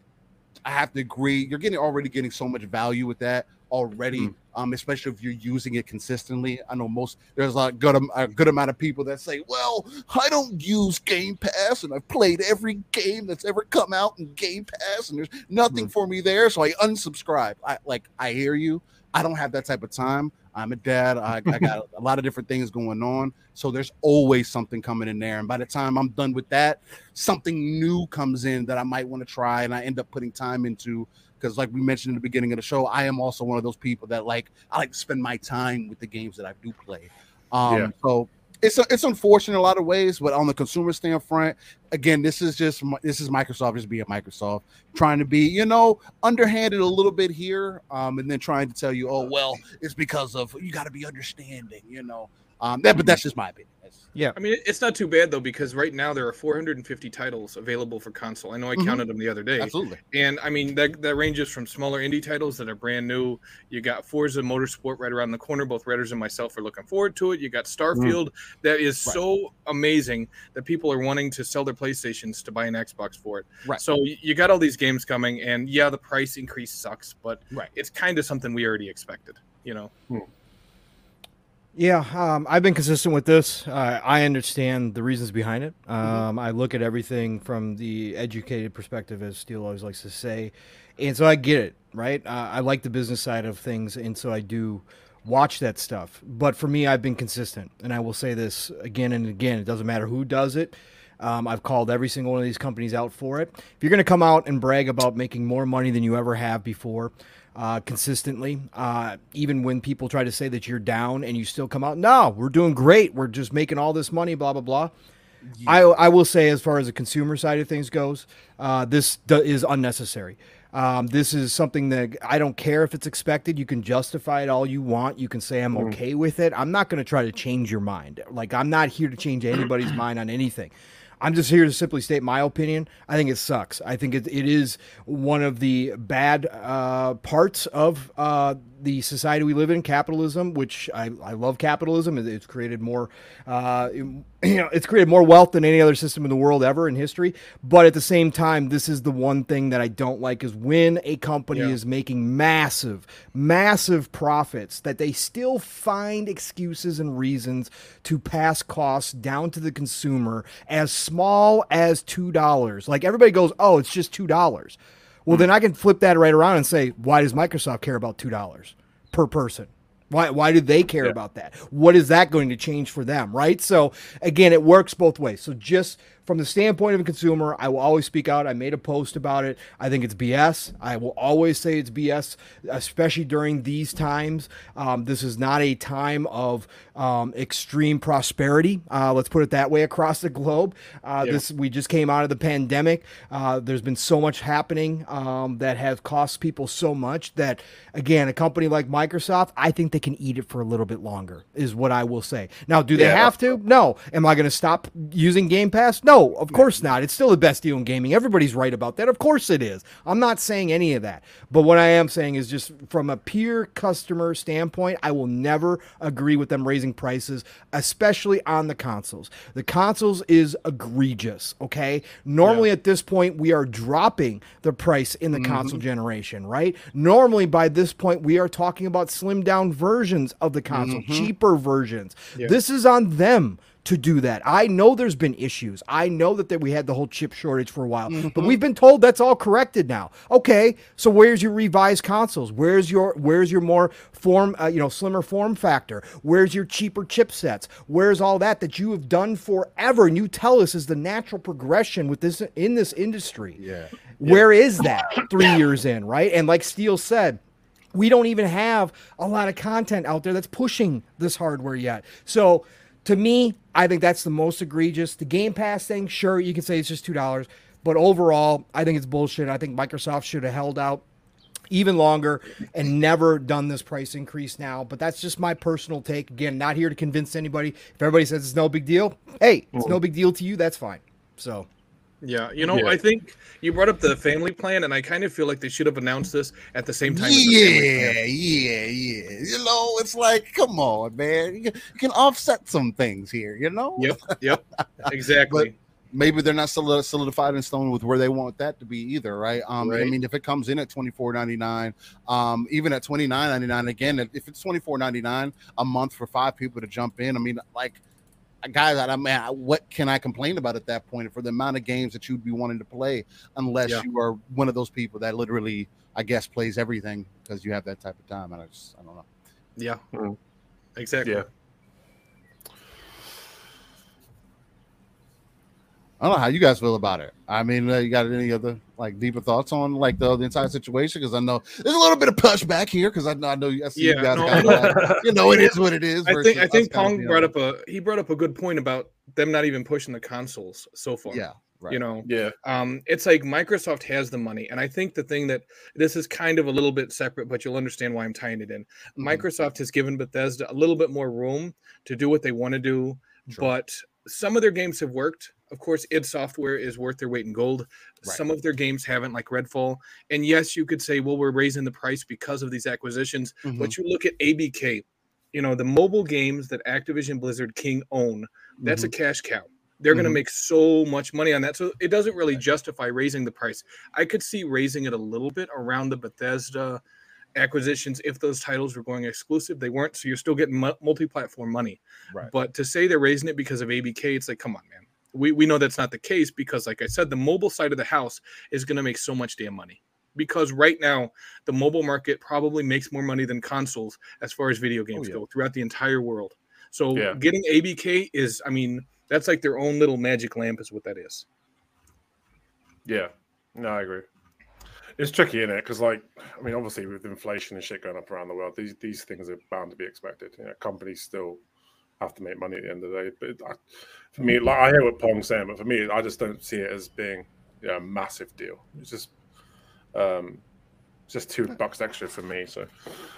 I have to agree. You're getting already getting so much value with that already, Mm. um, especially if you're using it consistently. I know most there's a good a good amount of people that say, "Well, I don't use Game Pass, and I've played every game that's ever come out in Game Pass, and there's nothing for me there, so I unsubscribe." I like I hear you. I don't have that type of time. I'm a dad. I, I got a lot of different things going on. So there's always something coming in there. And by the time I'm done with that, something new comes in that I might want to try and I end up putting time into. Because, like we mentioned in the beginning of the show, I am also one of those people that like I like to spend my time with the games that I do play. Um, Yeah. so it's it's unfortunate in a lot of ways, but on the consumer standpoint, again, this is just this is Microsoft just being Microsoft, trying to be you know underhanded a little bit here, um, and then trying to tell you, oh well, it's because of you got to be understanding, you know. Um, that, but that's just my opinion. That's- Yeah. I mean, it's not too bad though because right now there are 450 titles available for console. I know I Mhm. counted them the other day, Absolutely. and I mean that that ranges from smaller indie titles that are brand new. You got Forza Motorsport right around the corner. Both Redders and myself are looking forward to it. You got Starfield that is Mm. Right. so amazing that people are wanting to sell their PlayStations to buy an Xbox for it. Right. So you got all these games coming, and yeah, the price increase sucks, but Right. it's kind of something we already expected. You know. Yeah, um, I've been consistent with this. Uh, I understand the reasons behind it. Um, I look at everything from the educated perspective, as Steel always likes to say, and so I get it. Right, uh, I like the business side of things, and so I do watch that stuff. But for me, I've been consistent, and I will say this again and again. It doesn't matter who does it. Um, I've called every single one of these companies out for it. If you're going to come out and brag about making more money than you ever have before, uh, consistently, uh, even when people try to say that you're down and you still come out, no, we're doing great. We're just making all this money, blah, blah, blah. I, I will say, as far as the consumer side of things goes, uh, this do- is unnecessary. Um, this is something that I don't care if it's expected. You can justify it all you want. You can say I'm okay with it. I'm not going to try to change your mind. Like I'm not here to change anybody's mind on anything. I'm just here to simply state my opinion. I think it sucks. I think it, it is one of the bad uh, parts of uh, the society we live in, capitalism. Which I, I love capitalism. It's created more, uh, you know, it's created more wealth than any other system in the world ever in history. But at the same time, this is the one thing that I don't like is when a company Yeah. is making massive, massive profits that they still find excuses and reasons to pass costs down to the consumer as small as $2. Like everybody goes, oh, it's just $2. Well, hmm. then I can flip that right around and say, why does Microsoft care about $2 per person? Why, why do they care about that? What is that going to change for them, right? So, again, it works both ways. So, just from the standpoint of a consumer, I will always speak out. I made a post about it. I think it's BS. I will always say it's BS, especially during these times. Um, this is not a time of um, extreme prosperity. Uh, let's put it that way across the globe. Uh, This we just came out of the pandemic. Uh, there's been so much happening um, that has cost people so much that, again, a company like Microsoft, I think they can eat it for a little bit longer. Is what I will say. Now, do they Yeah. have to? No. Am I going to stop using Game Pass? No, of course not. It's still the best deal in gaming. Everybody's right about that. Of course it is. I'm not saying any of that. But what I am saying is just from a pure customer standpoint, I will never agree with them raising prices, especially on the consoles. The consoles is egregious, okay? Normally at this point, we are dropping the price in the mm-hmm. console generation, right? Normally by this point, we are talking about slimmed down versions of the console, mm-hmm. cheaper versions. This is on them to do that. I know there's been issues. I know that there, we had the whole chip shortage for a while, but we've been told that's all corrected now. Okay, so where's your revised consoles? Where's your where's your more form, uh, you know, slimmer form factor? Where's your cheaper chipsets? Where's all that that you have done forever and you tell us is the natural progression with this in this industry? Yeah. Where is that 3 years in, right? And like Steel said, we don't even have a lot of content out there that's pushing this hardware yet. So to me, I think that's the most egregious. The Game Pass thing, sure, you can say it's just two dollars, but overall, I think it's bullshit. I think Microsoft should have held out even longer and never done this price increase now. But that's just my personal take. Again, not here to convince anybody. If everybody says it's no big deal, hey, it's no mm. big deal to you. That's fine. So Yeah, you know, Yeah. I think you brought up the family plan, and I kind of feel like they should have announced this at the same time. as the family plan. Yeah, yeah, yeah. You know, it's like, come on, man. You can, offset some things here, you know? Yep, yep, exactly. Maybe they're not solidified in stone with where they want that to be either, right? Um, I mean, if it comes in at twenty four ninety nine, um, even at twenty nine ninety nine, again, if if it's twenty four ninety nine a month for five people to jump in, I mean, like, guys, I mean, what can I complain about at that point for the amount of games that you'd be wanting to play, unless Yeah. you are one of those people that literally, I guess, plays everything because you have that type of time. And I just, I don't know. Yeah. Mm. Exactly. Yeah. I don't know how you guys feel about it. I mean, uh, you got any other like deeper thoughts on like the, the entire situation? Because I know there's a little bit of pushback here. Because I know I know you, I see Yeah, you guys no, kind of like, you know it is what it is. I think I us think kind of Pong being brought like, up a he brought up a good point about them not even pushing the consoles so far. yeah, right. You know, Yeah. um, it's like Microsoft has the money, and I think the thing that this is kind of a little bit separate, but you'll understand why I'm tying it in. Mhm. Microsoft has given Bethesda a little bit more room to do what they want to do, Sure. but some of their games have worked. Of course, id Software is worth their weight in gold. Right. Some of their games haven't, like Redfall. And yes, you could say, well, we're raising the price because of these acquisitions. Mhm. But you look at ABK, you know, the mobile games that Activision Blizzard King own, that's a Mhm. cash cow. They're going to make so much money on that. So it doesn't really justify raising the price. I could see raising it a little bit around the Bethesda acquisitions if those titles were going exclusive. They weren't. So you're still getting mu- multi platform money. Right. But to say they're raising it because of ABK, it's like, come on, man. We, we know that's not the case because, like I said, the mobile side of the house is going to make so much damn money. Because right now, the mobile market probably makes more money than consoles as far as video oh, games yeah. go throughout the entire world. So Yeah. getting ABK is, I mean, that's like their own little magic lamp, is what that is. Yeah, no, I agree. It's tricky, isn't it? Because, like, I mean, obviously, with inflation and shit going up around the world, these these things are bound to be expected. You know, companies still have to make money at the end of the day. But I, for me, like, I hear what Pong's saying, but for me, I just don't see it as being yeah, a massive deal. It's just, um, just two bucks extra for me. So,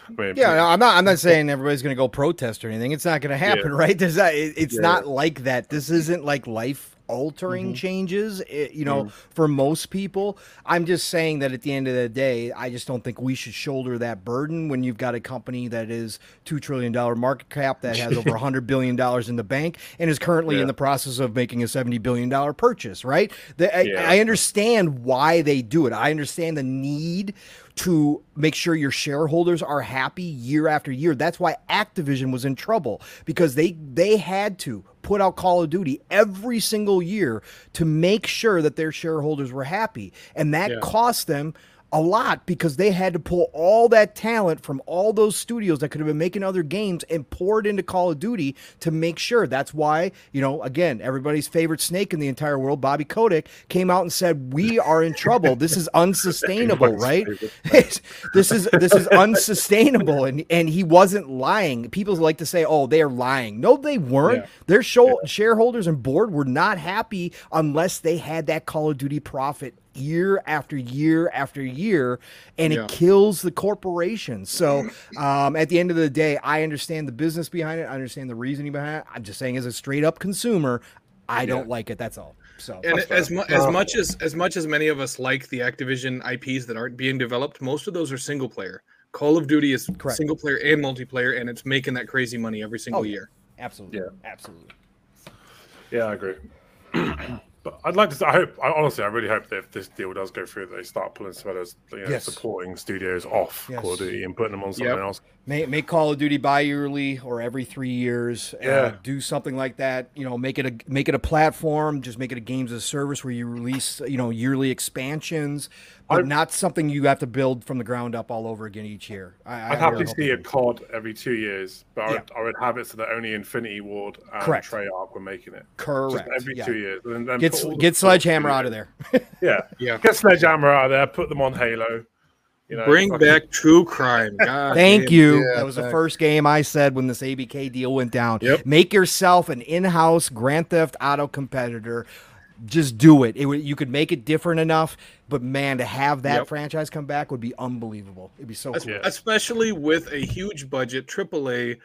I mean, Yeah, no, I'm not. I'm not saying everybody's going to go protest or anything. It's not going to happen, right? There's not, it- it's Yeah. not like that. This isn't like life altering mm-hmm. changes. It- you know, mm. for most people, I'm just saying that at the end of the day, I just don't think we should shoulder that burden when you've got a company that is two trillion dollar market cap that has over hundred billion dollars in the bank and is currently Yeah. in the process of making a seventy billion dollar purchase. Right? The, I, I understand why they do it. I understand the need to make sure your shareholders are happy year after year. That's why Activision was in trouble because they they had to put out Call of Duty every single year to make sure that their shareholders were happy. And that Yeah. cost them a lot because they had to pull all that talent from all those studios that could have been making other games and pour it into Call of Duty to make sure. That's why, you know, again, everybody's favorite snake in the entire world, Bobby Kotick, came out and said, "We are in trouble. This is unsustainable, right? this is this is unsustainable." And and he wasn't lying. People like to say, "Oh, they are lying." No, they weren't. Yeah. Their show shareholders and board were not happy unless they had that Call of Duty profit year after year after year, and Yeah. it kills the corporation. So, um, at the end of the day, I understand the business behind it. I understand the reasoning behind it. I'm just saying, as a straight up consumer, I don't like it. That's all. So, And That's as mu- as much as as much as many of us like the Activision IPs that aren't being developed, most of those are single player. Call of Duty is Correct. single player and multiplayer, and it's making that crazy money every single Oh, yeah. year. absolutely, Yeah. absolutely. Yeah, I agree. but I'd like to. I hope. I honestly, I really hope that if this deal does go through, they start pulling some of those, you know, Yes. supporting studios off Yes. Call of Duty and putting them on something Yep. else. Make, make Call of Duty bi-yearly or every three years. Uh, Yeah. do something like that. You know, make it a make it a platform. Just make it a games as a service where you release you know yearly expansions, but I- not something you have to build from the ground up all over again each year. I, I I'd happily really hope see they a. COD every two years, but I would, I would have it so that only Infinity Ward and Correct. Treyarch were making it. Correct. Just every yeah. two years. And then Get put all the get Sledgehammer out of there. Yeah. Yeah. Get Sledgehammer out of there, put them on Halo. You know, Bring fucking- back true crime. God Thank damn. you. Yeah, that was the first game I said when this ABK deal went down. Yep. Make yourself an in-house Grand Theft Auto competitor. Just do it. It would, you could make it different enough, but man, to have that Yep. franchise come back would be unbelievable. It'd be so Es- cool. Especially with a huge budget, AAA,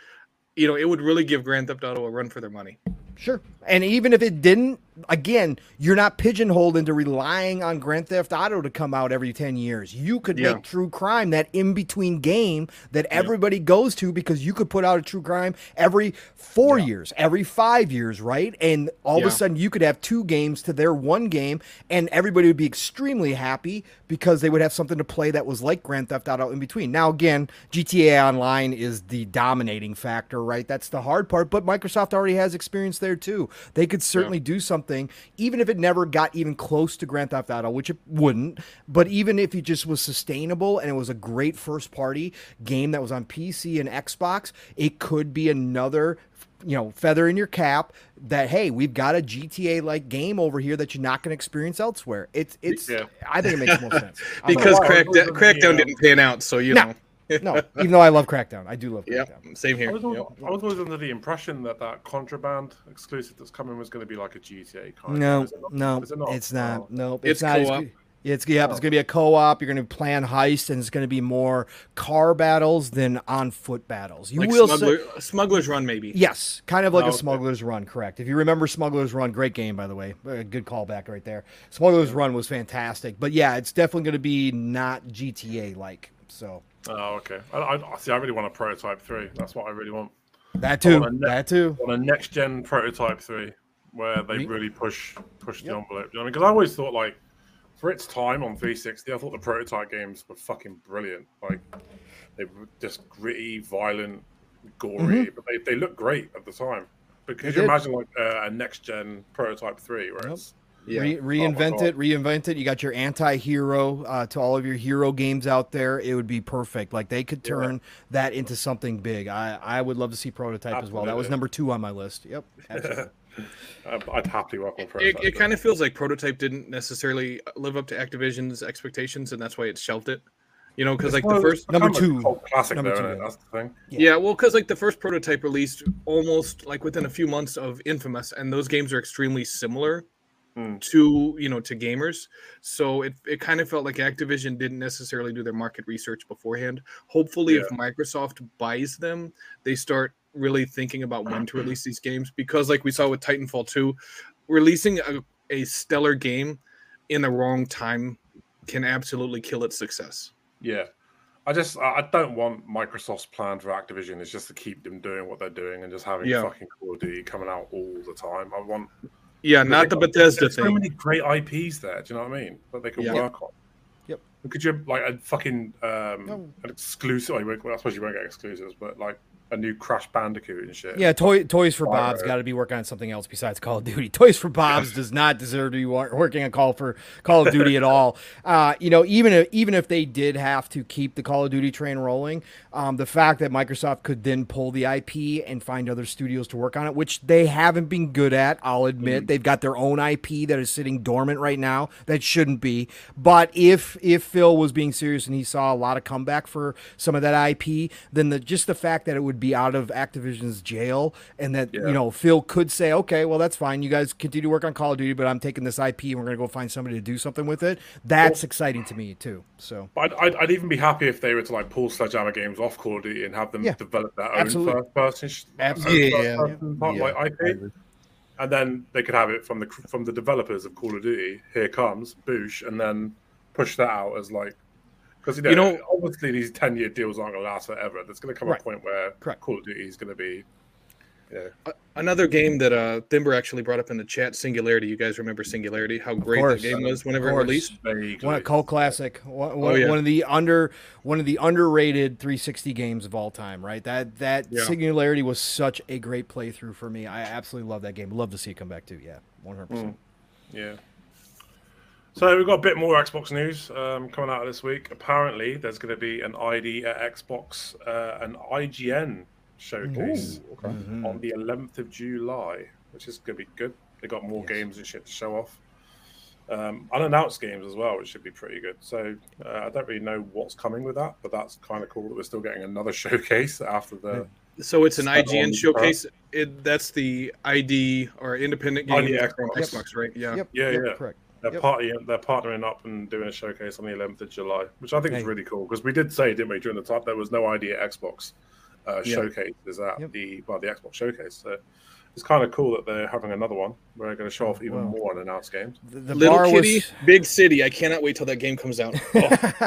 you know, it would really give Grand Theft Auto a run for their money. Sure. And even if it didn't, again, you're not pigeonholed into relying on Grand Theft Auto to come out every 10 years. You could Yeah. make True Crime that in between game that everybody goes to because you could put out a True Crime every four years, every five years, right? And all of a sudden you could have two games to their one game and everybody would be extremely happy because they would have something to play that was like Grand Theft Auto in between. Now, again, GTA Online is the dominating factor, right? That's the hard part, but Microsoft already has experience there too. They could certainly do something, even if it never got even close to Grand Theft Auto, which it wouldn't. But even if it just was sustainable and it was a great first party game that was on PC and Xbox, it could be another you know feather in your cap that hey we've got a gta like game over here that you're not going to experience elsewhere it's it's Yeah. i think it makes more sense because Crackdown, those are the, Crackdown didn't pan out, so you No. know. Like, no even though i love crackdown i do love crackdown Yep, same here. I was, always, Yep. I was always under the impression that that contraband exclusive that's coming was going to be like a GTA kind. no Is no it not? it's not Oh. no It's not as co-op. good- it's yeah, it's oh. gonna be a co-op. You're gonna plan heist, and it's gonna be more car battles than on foot battles. You Like will Smuggler, say, Smuggler's Run, maybe. Yes, kind of like Oh, a okay. Smuggler's Run, correct. If you remember Smuggler's Run, great game, by the way. A good callback right there. Smuggler's Run was fantastic. But yeah, it's definitely going to be not GTA like. So Oh, okay. I, I see. I really want a prototype three. That's what I really want. that too. And that- too. On a next gen prototype three, where they Re- really push push the envelope. You know what I mean? Because I always thought like, for its time on 360, I thought the prototype games were fucking brilliant. Like, they were just gritty, violent, gory, but they, they look great at the time. But could Mm-hmm. They you did. imagine like uh, a next gen prototype three where Yep. it's Yeah. Re- reinvent God. it, reinvent it. You got your anti-hero uh, to all of your hero games out there. It would be perfect. Like they could Yeah. turn that into something big. I I would love to see prototype as well. That was number two on my list. Yep. I'd happily work on It, prototype. it kind of feels like Prototype didn't necessarily live up to Activision's expectations, and that's why it shelved it. You know, because like the first, Number Kind of a two. classic Number though, two, yeah. That's the thing. Yeah. yeah, well, because like the first Prototype released almost like within a few months of Infamous, and those games are extremely similar Hmm. to you know to gamers. So it it kind of felt like Activision didn't necessarily do their market research beforehand. Hopefully, if Microsoft buys them, they start really thinking about when to release these games because like we saw with Titanfall 2 releasing a, a stellar game in the wrong time can absolutely kill its success. Yeah. I just I I don't want Microsoft's plan for Activision is just to keep them doing what they're doing and just having Yeah. fucking Call of Duty coming out all the time. I want Yeah, not the Bethesda There's so thing. many great IPs there. Do you know what I mean? That they can Yeah. work on. Yep. Could you like a fucking um No. an exclusive? Well, I suppose you won't get exclusives, but like a new Crash Bandicoot and shit. Yeah, Toy, Toys for. Bob's got to be working on something else besides Call of Duty. Toys for Bob's does not deserve to be working on Call for Call of Duty at all. Uh, you know, even if even if they did have to keep the Call of Duty train rolling, um, the fact that Microsoft could then pull the IP and find other studios to work on it, which they haven't been good at, I'll admit, they've got their own IP that is sitting dormant right now that shouldn't be. But if if Phil was being serious and he saw a lot of comeback for some of that IP, then the just the fact that it would be out of Activision's jail and that Yeah. you know Phil could say, okay, well that's fine. You guys continue to work on Call of Duty, but I'm taking this IP and we're gonna go find somebody to do something with it. That's exciting to me too. So But I'd, I'd, I'd even be happy if they were to like pull Sledgehammer games off Call of Duty and have them Yeah. develop their own Absolutely. first person, sh- uh, Absolutely. first Yeah. person part, Yeah. like IP, and then they could have it from the from the developers of Call of Duty. Here comes Boosh, and then push that out as like because you know, You know- obviously these ten year deals aren't going to last forever. There's going to come Right. a point where Correct. Call of Duty is going to be. Yeah, Another game that uh Thimber actually brought up in the chat, Singularity. You guys remember Singularity? How great course. that game was whenever it released. one a cult classic, one, one, Oh, yeah. one of the under one of the underrated 360 games of all time. Right, that that Yeah. Singularity was such a great playthrough for me. I absolutely love that game. Love to see it come back too. Yeah, 100. percent Yeah. So we've got a bit more Xbox news um, coming out this week. Apparently, there's going to be an ID at Xbox, uh, an IGN showcase on the 11th of July, which is going to be good. They got more Yes. games and shit to show off. Um, unannounced games as well, which should be pretty good. So uh, I don't really know what's coming with that, but that's kind of cool that we're still getting another showcase after the. So it's an IGN showcase. It that's the ID or independent game ID from Xbox. Xbox, right? Yeah. Yep. Yeah, yep, yeah. Correct. They're Yep. party, they're partnering up and doing a showcase on the 11th of July, which I think is really cool because we did say, didn't we, during the time there was no ID Xbox uh, Yeah. showcase is at Yep. the well the Xbox showcase. So it's kind of cool that they're having another one where they're going to show off even Wow. more unannounced games. The, the Little bar Kitty, was Big City. I cannot wait till that game comes out. Oh,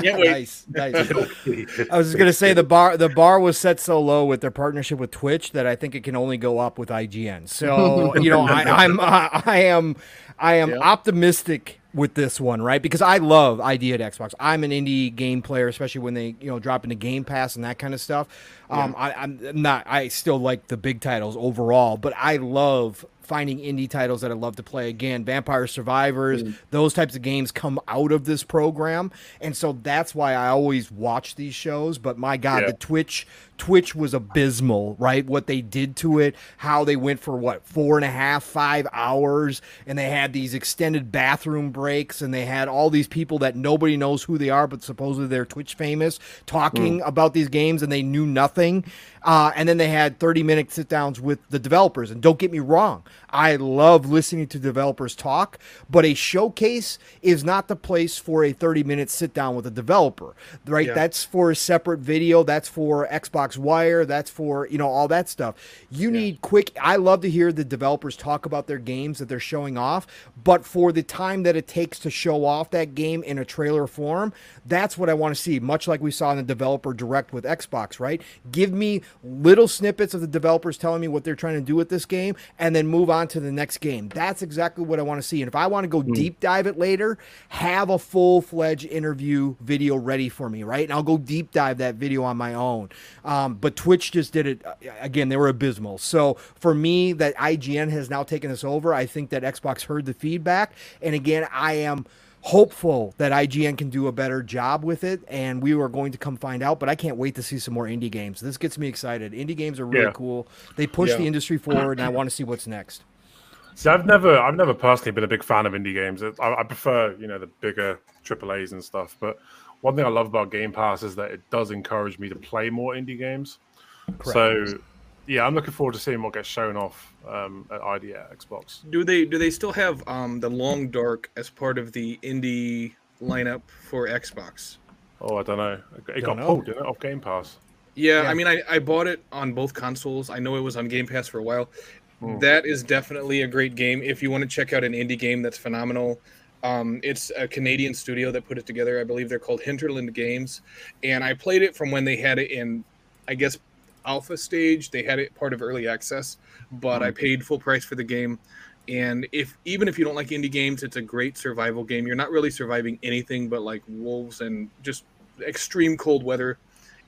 can't wait. nice, nice. I was just gonna say the bar the bar was set so low with their partnership with Twitch that I think it can only go up with IGN. So you know I, I'm I, I am I am Yeah. optimistic with this one, right? Because I love ID at Xbox. I'm an indie game player, especially when they you know drop into Game Pass and that kind of stuff. Um, I, I'm not. I still like the big titles overall, but I love finding indie titles that I love to play. Again, Vampire Survivors, Mm. those types of games come out of this program, and so that's why I always watch these shows. But my God, Yeah. the Twitch Twitch was abysmal, right? What they did to it, how they went for what four and a half, five hours, and they had these extended bathroom breaks, and they had all these people that nobody knows who they are, but supposedly they're Twitch famous, talking about these games, and they knew nothing. Uh, and then they had 30 minute sit downs with the developers. And don't get me wrong, I love listening to developers talk, but a showcase is not the place for a 30 minute sit down with a developer, right? Yeah. That's for a separate video. That's for Xbox Wire. That's for, you know, all that stuff. You need quick. I love to hear the developers talk about their games that they're showing off, but for the time that it takes to show off that game in a trailer form, that's what I want to see, much like we saw in the developer direct with Xbox, right? Give me little snippets of the developers telling me what they're trying to do with this game and then move on to the next game. That's exactly what I want to see. And if I want to go deep dive it later, have a full fledged interview video ready for me, right? And I'll go deep dive that video on my own. Um, but Twitch just did it uh, again, they were abysmal. So for me, that IGN has now taken this over, I think that Xbox heard the feedback. And again, I am hopeful that IGN can do a better job with it, and we are going to come find out. But I can't wait to see some more indie games. This gets me excited. Indie games are really Yeah. cool. They push Yeah. the industry forward, and I want to see what's next. See, I've never, I've never personally been a big fan of indie games. I, I prefer, you know, the bigger AAA's and stuff. But one thing I love about Game Pass is that it does encourage me to play more indie games. So, yeah, I'm looking forward to seeing what gets shown off um, at ID Xbox. Do they do they still have um, the Long Dark as part of the indie lineup for Xbox? Oh, I don't know. It Don't got know. pulled, didn't it, off Game Pass? Yeah, Yeah. I mean, I, I bought it on both consoles. I know it was on Game Pass for a while. Hmm. That is definitely a great game. If you want to check out an indie game that's phenomenal, um, it's a Canadian studio that put it together. I believe they're called Hinterland Games, and I played it from when they had it in, I guess, alpha stage. They had it part of early access, but Hmm. I paid full price for the game. And if even if you don't like indie games, it's a great survival game. You're not really surviving anything but like wolves and just extreme cold weather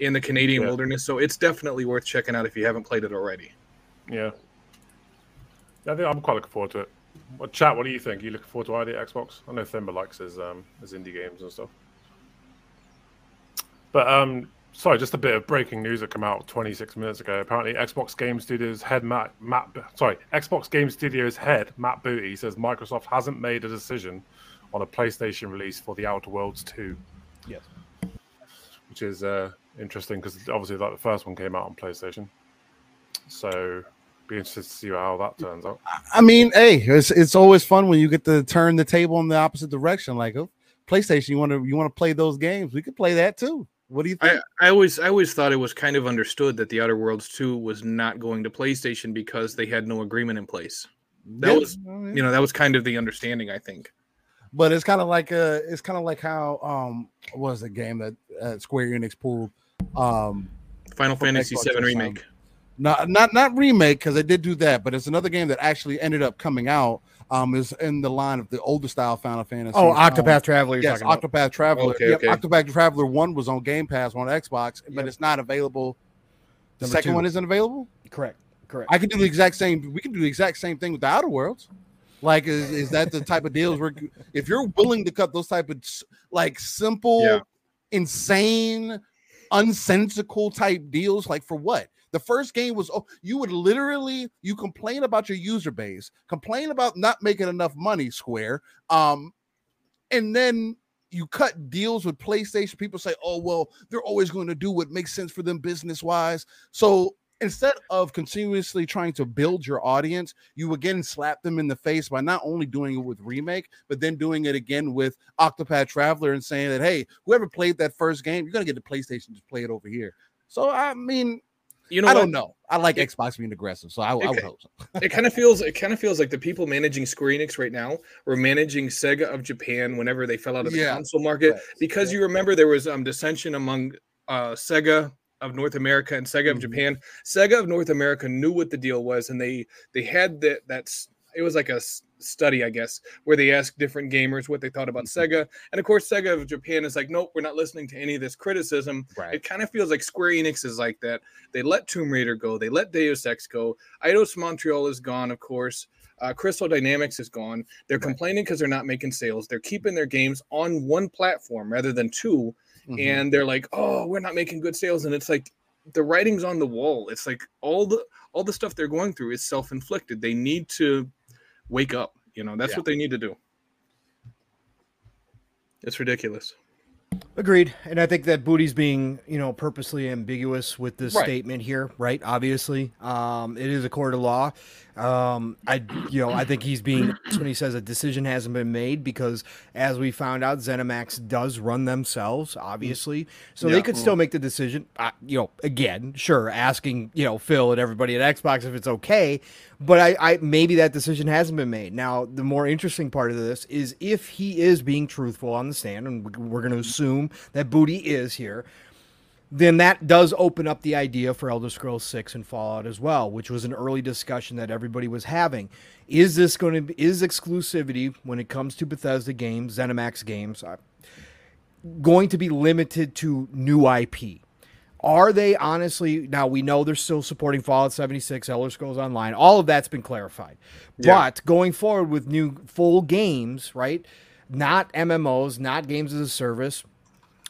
in the Canadian Yeah. wilderness. So it's definitely worth checking out if you haven't played it already. Yeah. Yeah, I think I'm quite looking forward to it. Well, chat, what do you think? you looking forward to ID Xbox? I know Thimba likes his um his indie games and stuff. But um sorry, just a bit of breaking news that came out 26 minutes ago. Apparently Xbox Game Studios head Matt Matt sorry, Xbox Game Studios head Matt Booty says Microsoft hasn't made a decision on a PlayStation release for The Outer Worlds 2. Yes. Which is uh interesting because obviously like the first one came out on PlayStation. So be interested to see how that turns out. I mean, hey, it's it's always fun when you get to turn the table in the opposite direction. Like, oh, PlayStation, you want to you want to play those games? We could play that too. What do you think? I, I always I always thought it was kind of understood that the Outer Worlds 2 was not going to PlayStation because they had no agreement in place. that Yeah, was- You know, that was kind of the understanding, I think. but it's kind of like uh it's kind of like how um was the game that uh, Square Enix pulled um Final Fantasy Xbox 7 remake. not not not remake because they did do that, but it's another game that actually ended up coming out. Um, is in the line of the older style Final Fantasy. Oh, um, Octopath Traveler. Yes, talking about. Octopath Traveler. Okay, Yep, okay. Octopath Traveler One was on Game Pass on Xbox, but it's not available. The Number second two. one isn't available. Correct. Correct. I can do the exact same. We can do the exact same thing with the Outer Worlds. Like, is, is that the type of deals where if you're willing to cut those type of like simple, Yeah. insane, unsensical type deals, like for what? The first game was oh, you would literally you complain about your user base, complain about not making enough money, Square, um, and then you cut deals with PlayStation. People say, oh well, they're always going to do what makes sense for them business wise. So instead of continuously trying to build your audience, you again slap them in the face by not only doing it with remake, but then doing it again with Octopath Traveler and saying that, hey, whoever played that first game, you're gonna get the PlayStation to play it over here. So I mean, You know I what? don't know. I like It- Xbox being aggressive, so I, I would hope so. it kind of feels it kind of feels like the people managing Square Enix right now were managing Sega of Japan whenever they fell out of the Yeah. console market Facts, because you remember there was um dissension among uh Sega of North America and Sega of Mhm. Japan. Sega of North America knew what the deal was and they they had that that's it was like a study I guess where they asked different gamers what they thought about Mm-hmm. Sega and of course Sega of Japan is like nope we're not listening to any of this criticism Right. it kind of feels like Square Enix is like that. They let Tomb Raider go. They let Deus Ex go. Eidos Montreal is gone, of course. Uh, Crystal Dynamics is gone. They're Right. complaining because they're not making sales. They're keeping their games on one platform rather than 2 Mhm. and they're like, "Oh, we're not making good sales," and it's like the writing's on the wall. It's like all the all the stuff they're going through is self inflicted. They need to wake up. You know, that's Yeah. what they need to do. It's ridiculous. Agreed, and I think that Booty's being, you know, purposely ambiguous with this Right. statement here, right? Obviously, um, it is a court of law. Um, I, you know, I think he's being when he says a decision hasn't been made because, as we found out, ZeniMax does run themselves, obviously, so Yeah. they could still make the decision. Uh, you know, again, sure, asking you know Phil and everybody at Xbox if it's okay, but I, I maybe that decision hasn't been made. Now, the more interesting part of this is if he is being truthful on the stand, and we- we're going to assume that Booty is here, then that does open up the idea for Elder Scrolls 6 and Fallout as well, which was an early discussion that everybody was having. Is this going to is exclusivity when it comes to Bethesda games, ZeniMax games, uh, going to be limited to new IP? Are they honestly now we know they're still supporting Fallout 76, Elder Scrolls Online. All of that's been clarified. Yeah. But going forward with new full games, right? Not MMOs, not games as a service,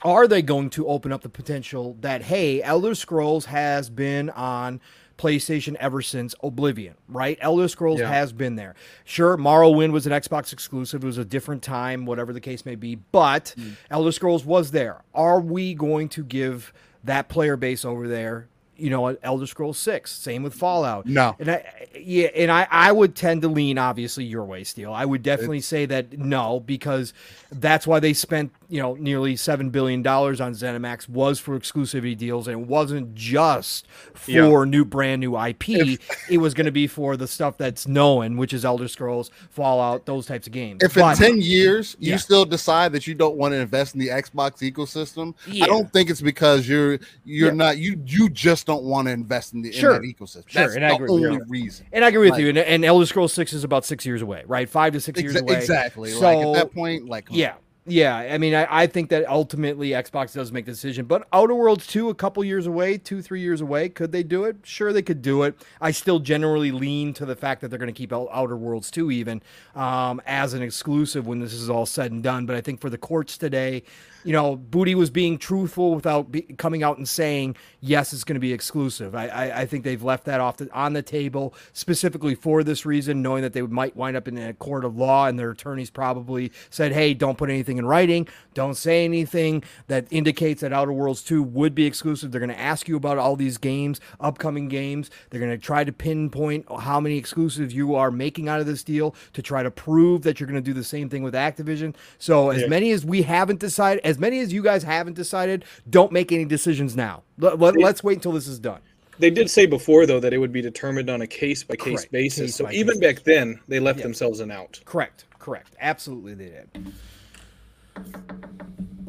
are they going to open up the potential that hey elder scrolls has been on playstation ever since oblivion right elder scrolls Yeah. has been there sure morrowind was an xbox exclusive it was a different time whatever the case may be but mm. elder scrolls was there are we going to give that player base over there you know elder scrolls 6 same with fallout No. and I, yeah, and I, I would tend to lean obviously your way, steel I would definitely say that no, because that's why they spent you know nearly seven billion dollars on ZeniMax was for exclusivity deals, and it wasn't just for Yeah. new brand new IP. it was going to be for the stuff that's known, which is Elder Scrolls, Fallout, those types of games. If in 10 years you Yeah. still decide that you don't want to invest in the Xbox ecosystem, Yeah. I don't think it's because you're you're not you you just don't want to invest in the Sure. in ecosystem. Sure, That's and I the agree with only you. reason. and I agree with Like- you. And, and Elder Scrolls Six is about six years away, right? Five to six years Exa- away. exactly. like So- at that point, like. Yeah. Yeah, I mean, I, I think that ultimately Xbox does make the decision, but Outer Worlds 2, a couple years away, two, three years away, could they do it? Sure, they could do it. I still generally lean to the fact that they're going to keep Outer Worlds 2 even um, as an exclusive when this is all said and done. But I think for the courts today, you know, Booty was being truthful without be, coming out and saying, yes, it's going to be exclusive. I, I, I think they've left that off the, on the table specifically for this reason, knowing that they might wind up in a court of law and their attorneys probably said, hey, don't put anything in writing. Don't say anything that indicates that Outer Worlds 2 would be exclusive. They're going to ask you about all these games, upcoming games. They're going to try to pinpoint how many exclusives you are making out of this deal to try to prove that you're going to do the same thing with Activision. So, as Yeah. many as we haven't decided, as many as you guys haven't decided, don't make any decisions now. Let, let, Yeah. us wait until this is done. They did say before though that it would be determined on a case by case basis. Case so by even case back then, they left Yeah. themselves an out. Correct. Correct. Absolutely, they did.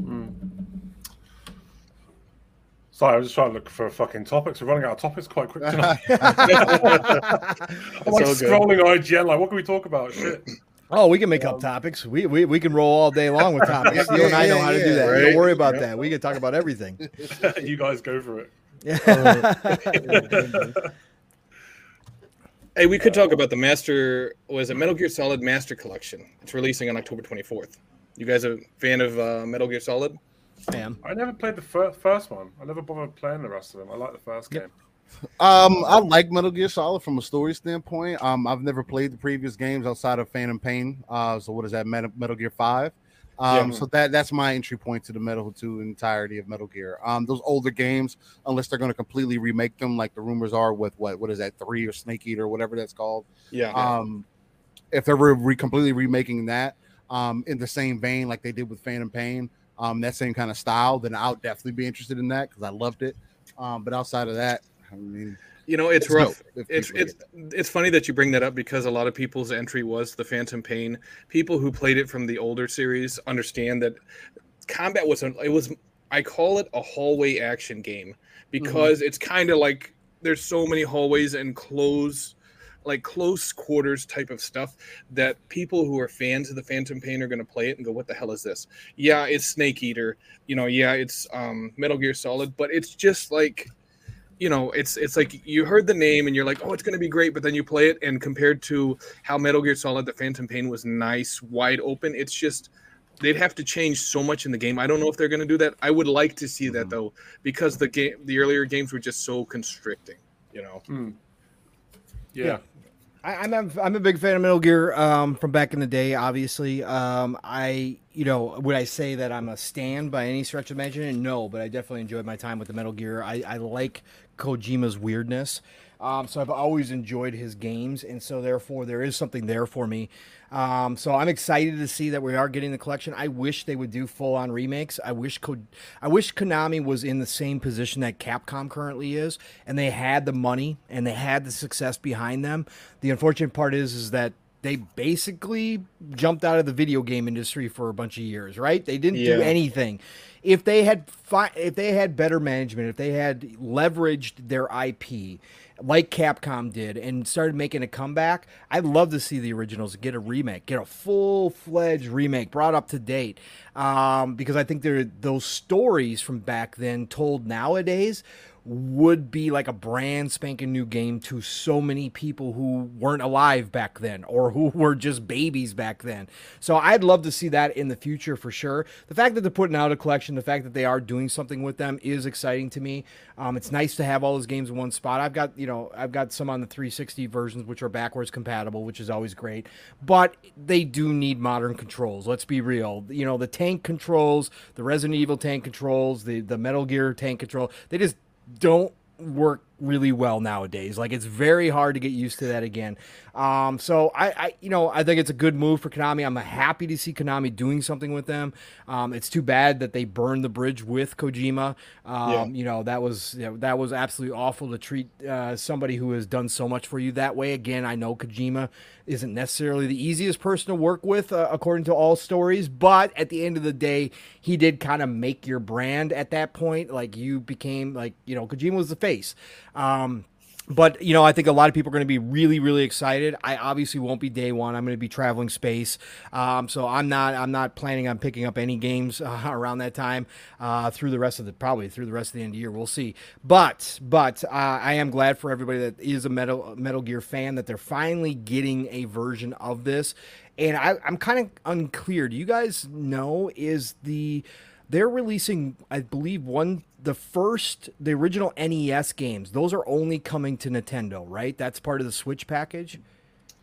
Hmm. Sorry, I was just trying to look for a fucking topics. We're running out of topics quite quick tonight. I'm like all good. scrolling IGN, like, what can we talk about? Shit. Oh, we can make up topics. We, we we can roll all day long with topics. Yeah, you and I know yeah, how to do that. right. Don't worry about Yeah. that. We can talk about everything. you guys go for it. Hey, we could talk about the Master. Was it Metal Gear Solid Master Collection? It's releasing on October 24th. You guys a fan of uh, Metal Gear Solid? Ma'am. I never played the fir- first one. I never bothered playing the rest of them. I like the first Yep. game. Um, I like Metal Gear Solid from a story standpoint. Um, I've never played the previous games outside of Phantom Pain. Uh, so what is that? Metal, Metal Gear Five. Um, Yeah. so that that's my entry point to the Metal to entirety of Metal Gear. Um, those older games, unless they're going to completely remake them, like the rumors are with what what is that three or Snake Eater, or whatever that's called. Yeah. Um, if they're re- re- completely remaking that, um, in the same vein like they did with Phantom Pain, um, that same kind of style, then I'll definitely be interested in that because I loved it. Um, but outside of that, I mean, you know, it's rough. It's it's it's funny that you bring that up because a lot of people's entry was the Phantom Pain. People who played it from the older series understand that combat was an, it was I call it a hallway action game because it's kind of like there's so many hallways and close like close quarters type of stuff that people who are fans of the Phantom Pain are going to play it and go, "What the hell is this?" Yeah, it's Snake Eater. You know, yeah, it's um, Metal Gear Solid, but it's just like you know, it's it's like you heard the name and you're like, oh, it's gonna be great, but then you play it, and compared to how Metal Gear Solid: The Phantom Pain was nice, wide open, it's just they'd have to change so much in the game. I don't know if they're gonna do that. I would like to see that Mhm. though, because the game, the earlier games were just so constricting. You know, Yeah. Yeah. I, I'm a, I'm a big fan of Metal Gear um, from back in the day. Obviously, um, I you know would I say that I'm a stan by any stretch of imagination? No, but I definitely enjoyed my time with the Metal Gear. I, I like Kojima's weirdness, um, so I've always enjoyed his games, and so therefore there is something there for me. Um, so I'm excited to see that we are getting the collection. I wish they would do full on remakes. I wish Ko- I wish Konami was in the same position that Capcom currently is, and they had the money and they had the success behind them. The unfortunate part is is that they basically jumped out of the video game industry for a bunch of years, right? They didn't do anything. If they had fi- if they had better management, if they had leveraged their IP like Capcom did and started making a comeback, I'd love to see the originals get a remake, get a full fledged remake brought up to date. Um, because I think there those stories from back then told nowadays would be like a brand spanking new game to so many people who weren't alive back then or who were just babies back then. So I'd love to see that in the future for sure. The fact that they're putting out a collection, the fact that they are doing something with them is exciting to me. Um, it's nice to have all those games in one spot. I've got, you know, I've got some on the 360 versions which are backwards compatible, which is always great. But they do need modern controls. Let's be real. You know, the tank controls, the Resident Evil tank controls, the the Metal Gear tank control, they just don't work really well nowadays. Like it's very hard to get used to that again. Um, so I, I, you know, I think it's a good move for Konami. I'm happy to see Konami doing something with them. Um, it's too bad that they burned the bridge with Kojima. Um, Yeah. You know, that was you know, that was absolutely awful to treat uh, somebody who has done so much for you that way. Again, I know Kojima isn't necessarily the easiest person to work with, uh, according to all stories. But at the end of the day, he did kind of make your brand at that point. Like you became like you know, Kojima was the face. Um, but you know, I think a lot of people are going to be really, really excited. I obviously won't be day one. I'm going to be traveling space, um, so I'm not. I'm not planning on picking up any games uh, around that time uh, through the rest of the probably through the rest of the end of the year. We'll see. But but uh, I am glad for everybody that is a Metal Metal Gear fan that they're finally getting a version of this. And I, I'm kind of unclear. Do you guys know is the they're releasing, I believe, one the first the original NES games. Those are only coming to Nintendo, right? That's part of the Switch package.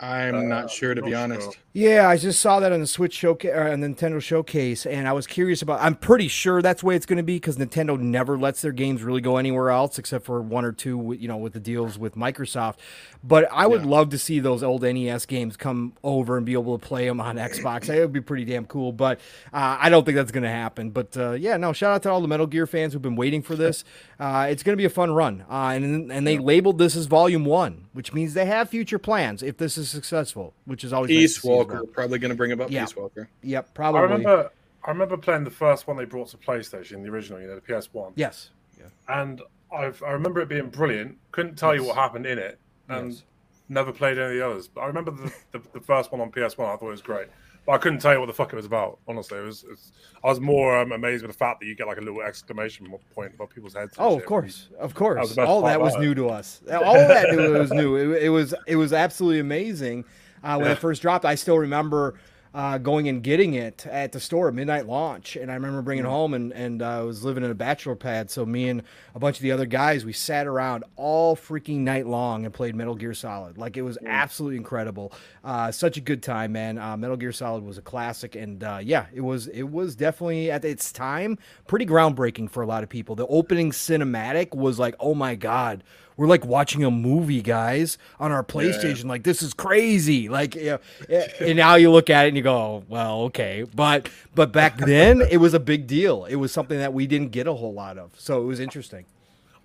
I'm Uh, not sure to be honest. sure. Yeah, I just saw that on the Switch showcase on the Nintendo showcase, and I was curious about. I'm pretty sure that's the way it's going to be because Nintendo never lets their games really go anywhere else except for one or two, you know, with the deals with Microsoft. But I would love to see those old NES games come over and be able to play them on Xbox. That would be pretty damn cool. But uh, I don't think that's going to happen. But uh, yeah, no. Shout out to all the Metal Gear fans who've been waiting for this. Uh, it's going to be a fun run, uh, and and they labeled this as Volume One, which means they have future plans if this is successful, which is always Peace see as Walker, well. probably going to bring up Yeah. Peace Walker. Yep, I probably. remember I remember playing the first one they brought to PlayStation, the original, you know, the PS1. Yes. Yeah. And I've, I remember it being brilliant. Couldn't tell you what happened in it, and Yes. never played any of the others. But I remember the, the, the first one on PS1. I thought it was great, but I couldn't tell you what the fuck it was about. Honestly, it was. It's, I was more um, amazed with the fact that you get like a little exclamation point above people's heads. Oh, shit. of course, of course. best All that was it. new to us. All that was new. It, it was it was absolutely amazing uh, when Yeah. it first dropped. I still remember uh, going and getting it at the store midnight launch, and I remember bringing it Mm. home and and uh, I was living in a bachelor pad. So me and a bunch of the other guys, we sat around all freaking night long and played Metal Gear Solid. Like it was Mm. absolutely incredible. Uh, such a good time, man. Uh, Metal Gear Solid was a classic, and uh, yeah, it was it was definitely at its time pretty groundbreaking for a lot of people. The opening cinematic was like, oh my god, we're like watching a movie, guys, on our PlayStation. Like this is crazy. Like, you know, and now you look at it and you go, well, okay, but but back then it was a big deal. It was something that we didn't get a whole lot of, so it was interesting.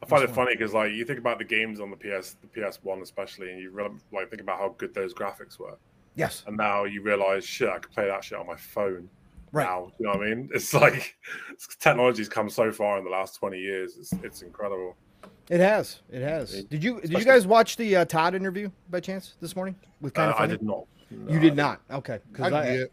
I find it funny because like you think about the games on the PS, the PS1 especially, and you really like think about how good those graphics were, Yes, and now you realize shit, I could play that shit on my phone. right. Now, you know what I mean? It's like technology's come so far in the last twenty years. It's it's incredible. It has. It has. Did you did you guys watch the uh, Todd interview by chance this morning with kind Uh, of I did not. You No, I did not. Okay. 'cause I I- did.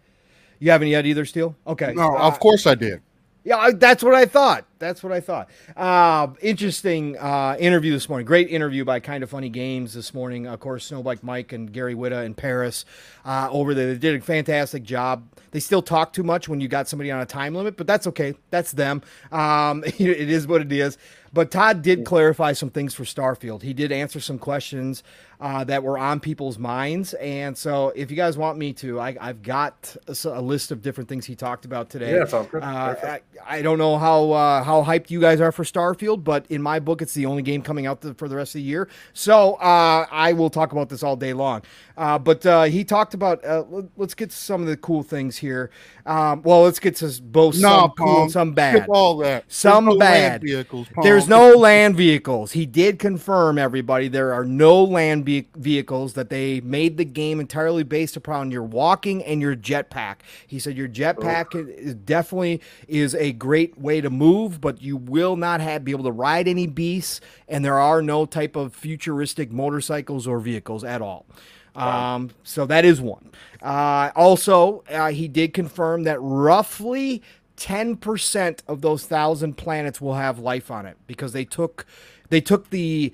You haven't yet either. Still. Okay. No, Uh, of course I did. Yeah, I, that's what I thought. That's what I thought. Uh, interesting uh, interview this morning. Great interview by Kind of Funny Games this morning. Of course, Snowbike Mike and Gary Whitta in Paris uh, over there. They did a fantastic job. They still talk too much when you got somebody on a time limit, but that's okay. That's them. Um, it is what it is. But Todd did clarify some things for Starfield. He did answer some questions uh, that were on people's minds. And so, if you guys want me to, I, have got a, a, list of different things he talked about today. Yeah, sounds good. Uh, I, I, don't know how uh, how hyped you guys are for Starfield, but in my book, it's the only game coming out the, for the rest of the year. So uh, I will talk about this all day long. Uh, but uh, he talked about. let, us get to some of the cool things here. Um, well, let's get to both no, some cool and some bad. all that. Some no bad. Vehicles, There's no land vehicles. He did confirm, everybody, there are no land ve- vehicles, that they made the game entirely based upon your walking and your jetpack. He said your jetpack is definitely is a great way to move, but you will not have be able to ride any beasts, and there are no type of futuristic motorcycles or vehicles at all. Um, so that is one. Uh, also, uh, he did confirm that roughly 10% of those thousand planets will have life on it because they took they took the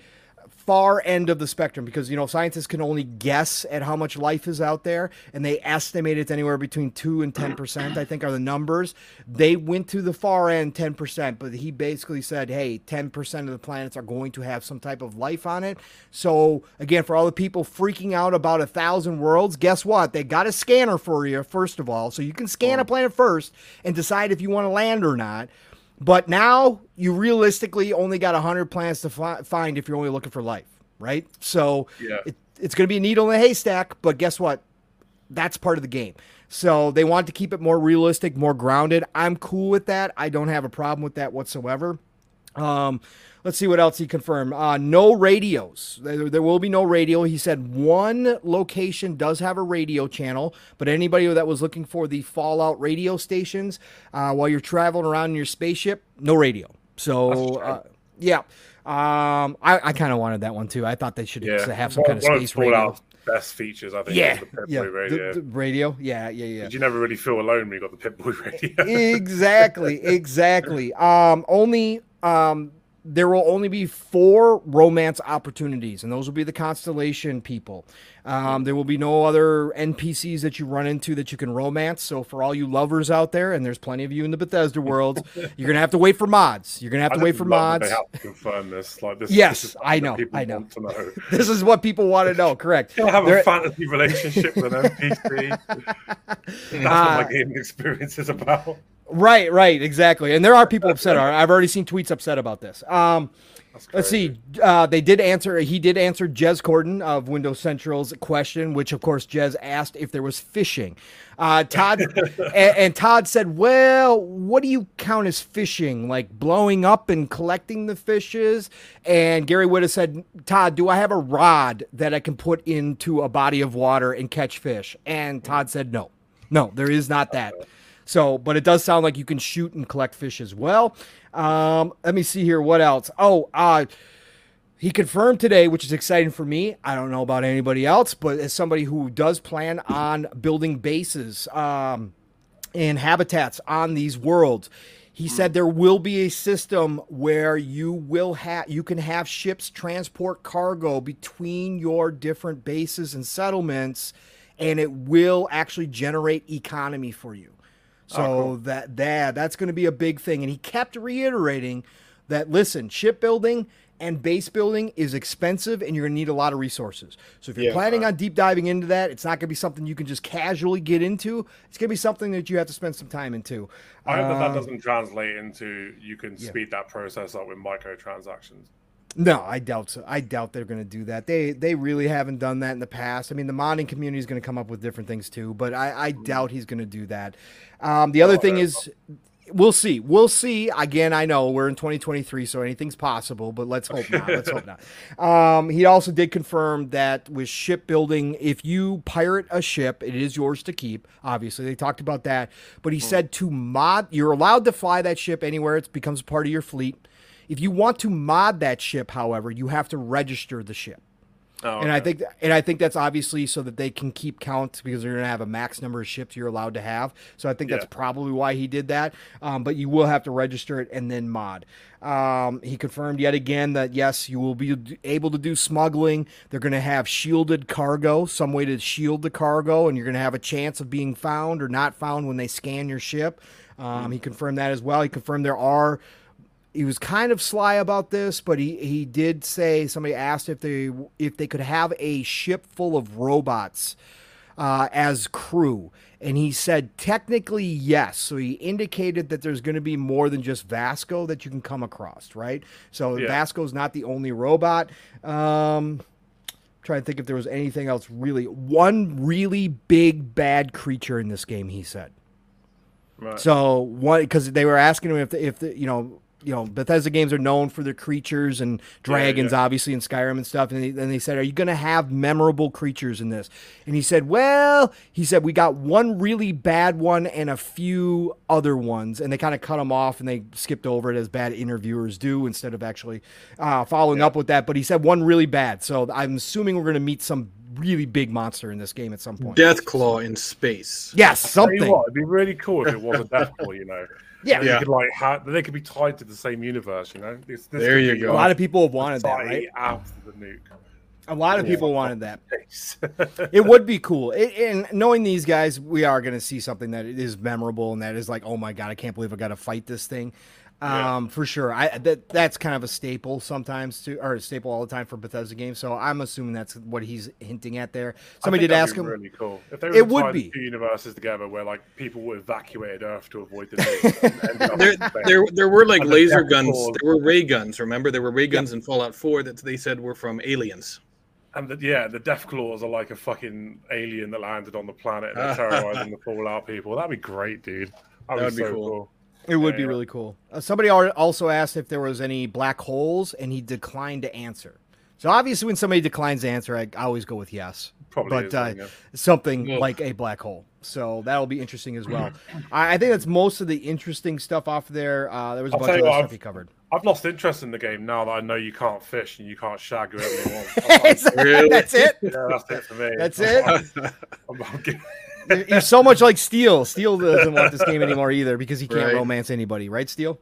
far end of the spectrum because you know scientists can only guess at how much life is out there and they estimate it's anywhere between 2 and 10% I think are the numbers. They went to the far end 10% but he basically said hey 10% of the planets are going to have some type of life on it. So again for all the people freaking out about a thousand worlds guess what? They got a scanner for you first of all. So you can scan a planet first and decide if you want to land or not but now you realistically only got 100 plants to fi- find if you're only looking for life, right? So yeah. it, it's going to be a needle in a haystack, but guess what? That's part of the game. So they want to keep it more realistic, more grounded. I'm cool with that. I don't have a problem with that whatsoever. Um, Let's see what else he confirmed. Uh, no radios. There, there, will be no radio. He said one location does have a radio channel, but anybody that was looking for the Fallout radio stations uh, while you're traveling around in your spaceship, no radio. So, uh, yeah. Um, I, I kind of wanted that one too. I thought they should yeah. have some kind of space radio. Best features, I think. Yeah, yeah. Radio. The, the radio. Yeah, yeah, yeah. You never really feel alone when you got the Pip-Boy radio. exactly, exactly. Um, only um there will only be four romance opportunities, and those will be the constellation people. Um, there will be no other NPCs that you run into that you can romance. So, for all you lovers out there, and there's plenty of you in the Bethesda world, you're gonna have to wait for mods. You're gonna have to wait for mods. They have to confirm this. Like this. Yes, this I know. I know. know. this is what people want to know. Correct. You'll have They're... a fantasy relationship with an NPC. That's uh, what my gaming experience is about. Right, right, exactly. And there are people upset. I've already seen tweets upset about this. Um, let's see. Uh, they did answer. He did answer Jez Corden of Windows Central's question, which of course Jez asked if there was fishing. Uh, Todd and, and, Todd said, "Well, what do you count as fishing? Like blowing up and collecting the fishes?" And Gary would have said, "Todd, do I have a rod that I can put into a body of water and catch fish?" And Todd said, "No, no, there is not that." So, but it does sound like you can shoot and collect fish as well. Um, let me see here. What else? Oh, uh, he confirmed today, which is exciting for me. I don't know about anybody else, but as somebody who does plan on building bases um, and habitats on these worlds, he said there will be a system where you will have you can have ships transport cargo between your different bases and settlements, and it will actually generate economy for you. So oh, cool. that that that's going to be a big thing. And he kept reiterating that listen, shipbuilding and base building is expensive and you're going to need a lot of resources. So if you're yeah, planning on deep diving into that, it's not going to be something you can just casually get into. It's going to be something that you have to spend some time into. I hope that that um, doesn't translate into you can yeah. speed that process up with microtransactions. No, I doubt so. I doubt they're going to do that. They they really haven't done that in the past. I mean, the modding community is going to come up with different things too, but I, I doubt he's going to do that. Um, the other oh, thing is, we'll see. We'll see. Again, I know we're in 2023, so anything's possible, but let's hope not. Let's hope not. Um, he also did confirm that with shipbuilding, if you pirate a ship, it is yours to keep. Obviously, they talked about that, but he mm. said to mod, you're allowed to fly that ship anywhere. It becomes part of your fleet. If you want to mod that ship, however, you have to register the ship. Oh, And I think and I think that's obviously so that they can keep count because they're going to have a max number of ships you're allowed to have. So I think that's probably why he did that. Um, but you will have to register it and then mod. Um, he confirmed yet again that yes, you will be able to do smuggling. They're going to have shielded cargo, some way to shield the cargo, and you're going to have a chance of being found or not found when they scan your ship. Um, he confirmed that as well. He confirmed there are he was kind of sly about this, but he, he did say somebody asked if they if they could have a ship full of robots uh, as crew, and he said technically yes. So he indicated that there's going to be more than just Vasco that you can come across, right? So Yeah. Vasco's not the only robot. Um, trying to think if there was anything else really. One really big bad creature in this game, he said. Right. So what? Because they were asking him if the, if the, you know you know Bethesda games are known for their creatures and dragons, yeah. obviously in Skyrim and stuff. And they, they said, "Are you going to have memorable creatures in this?" And he said, "Well, he said we got one really bad one and a few other ones." And they kind of cut them off and they skipped over it as bad interviewers do instead of actually uh, following up with that. But he said one really bad. So I'm assuming we're going to meet some really big monster in this game at some point. Deathclaw in space. Yes, something. what, it'd be really cool if it was a Deathclaw, you know. Yeah. And you Yeah. could like have, they could be tied to the same universe, you know. This, this There you go. A lot of people have wanted that, right? after the nuke. A lot of Yeah. people wanted that. It would be cool. It, and knowing these guys, we are going to see something that is memorable and that is like, oh my god, I can't believe I got to fight this thing. Yeah. Um, for sure. I that that's kind of a staple sometimes to or a staple all the time for Bethesda games. So I'm assuming that's what he's hinting at there. I Somebody think did ask be him. Really cool. If they It were would tied be. two universes together, where like people evacuated Earth to avoid the nuke. and There, there, there were like And laser Deathclaws. guns. There were ray guns. Remember, there were ray guns in Fallout 4 that they said were from aliens. And the, yeah, the Death Claws are like a fucking alien that landed on the planet and they're terrorizing the Fallout people. That'd be great, dude. That'd, That'd be, be so cool. cool. It would be really cool. Uh, somebody al- also asked if there was any black holes, and he declined to answer. So obviously, when somebody declines to answer, I, I always go with yes. Probably but is, uh, yeah. something Yeah. like a black hole. So that'll be interesting as well. I, I think that's most of the interesting stuff off there. Uh, there was a I'll bunch of other what, stuff I've- he covered. I've lost interest in the game now that I know you can't fish and you can't shag whoever you want. Is that- Really? That's it. yeah, that's it for me. That's I'm it? like- I'm, I'm gi- You're- You're so much like Steel. Steel doesn't want this game anymore either because he can't Right. romance anybody, right, Steel?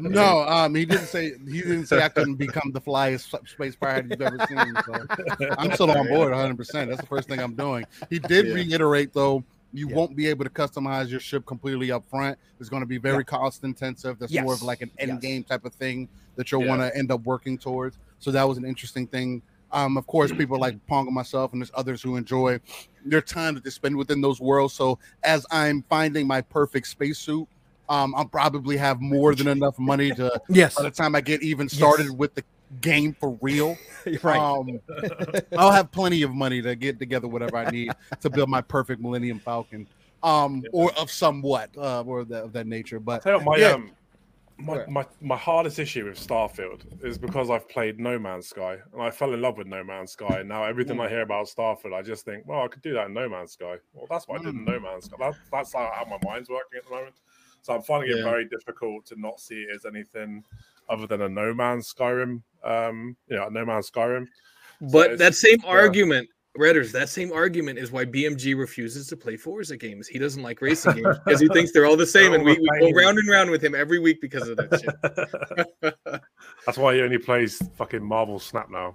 No, um, he didn't say he didn't say I couldn't become the flyest space pirate you've ever seen. So I'm still on board 100. percent That's the first thing I'm doing. He did Yeah. reiterate though. You Yeah. won't be able to customize your ship completely up front. It's going to be very cost intensive. That's more of like an end Yes. game type of thing that you'll Yeah. want to end up working towards. So that was an interesting thing. Um, of course, people like Pong and myself, and there's others who enjoy their time that they spend within those worlds. So as I'm finding my perfect spacesuit, um, I'll probably have more than enough money to Yes. by the time I get even started Yes. with the game for real. right. Um, I'll have plenty of money to get together whatever I need to build my perfect Millennium Falcon, um, or of somewhat, uh, or of that, of that nature. But tell you what, my Yeah. um, my, my my hardest issue with Starfield is because I've played No Man's Sky and I fell in love with No Man's Sky. And now everything I hear about Starfield, I just think, well, I could do that in No Man's Sky. Well, that's what I did in No Man's Sky. That, that's how how my mind's working at the moment. So I'm finding it Yeah. very difficult to not see it as anything other than a No Man's Skyrim. Um, you know, a No Man's Skyrim. But it's- that same uh, argument, Redders, that same argument is why BMG refuses to play Forza games. He doesn't like racing games because he thinks they're all the same, and we, we go round and round with him every week because of that shit. That's why he only plays fucking Marvel Snap now.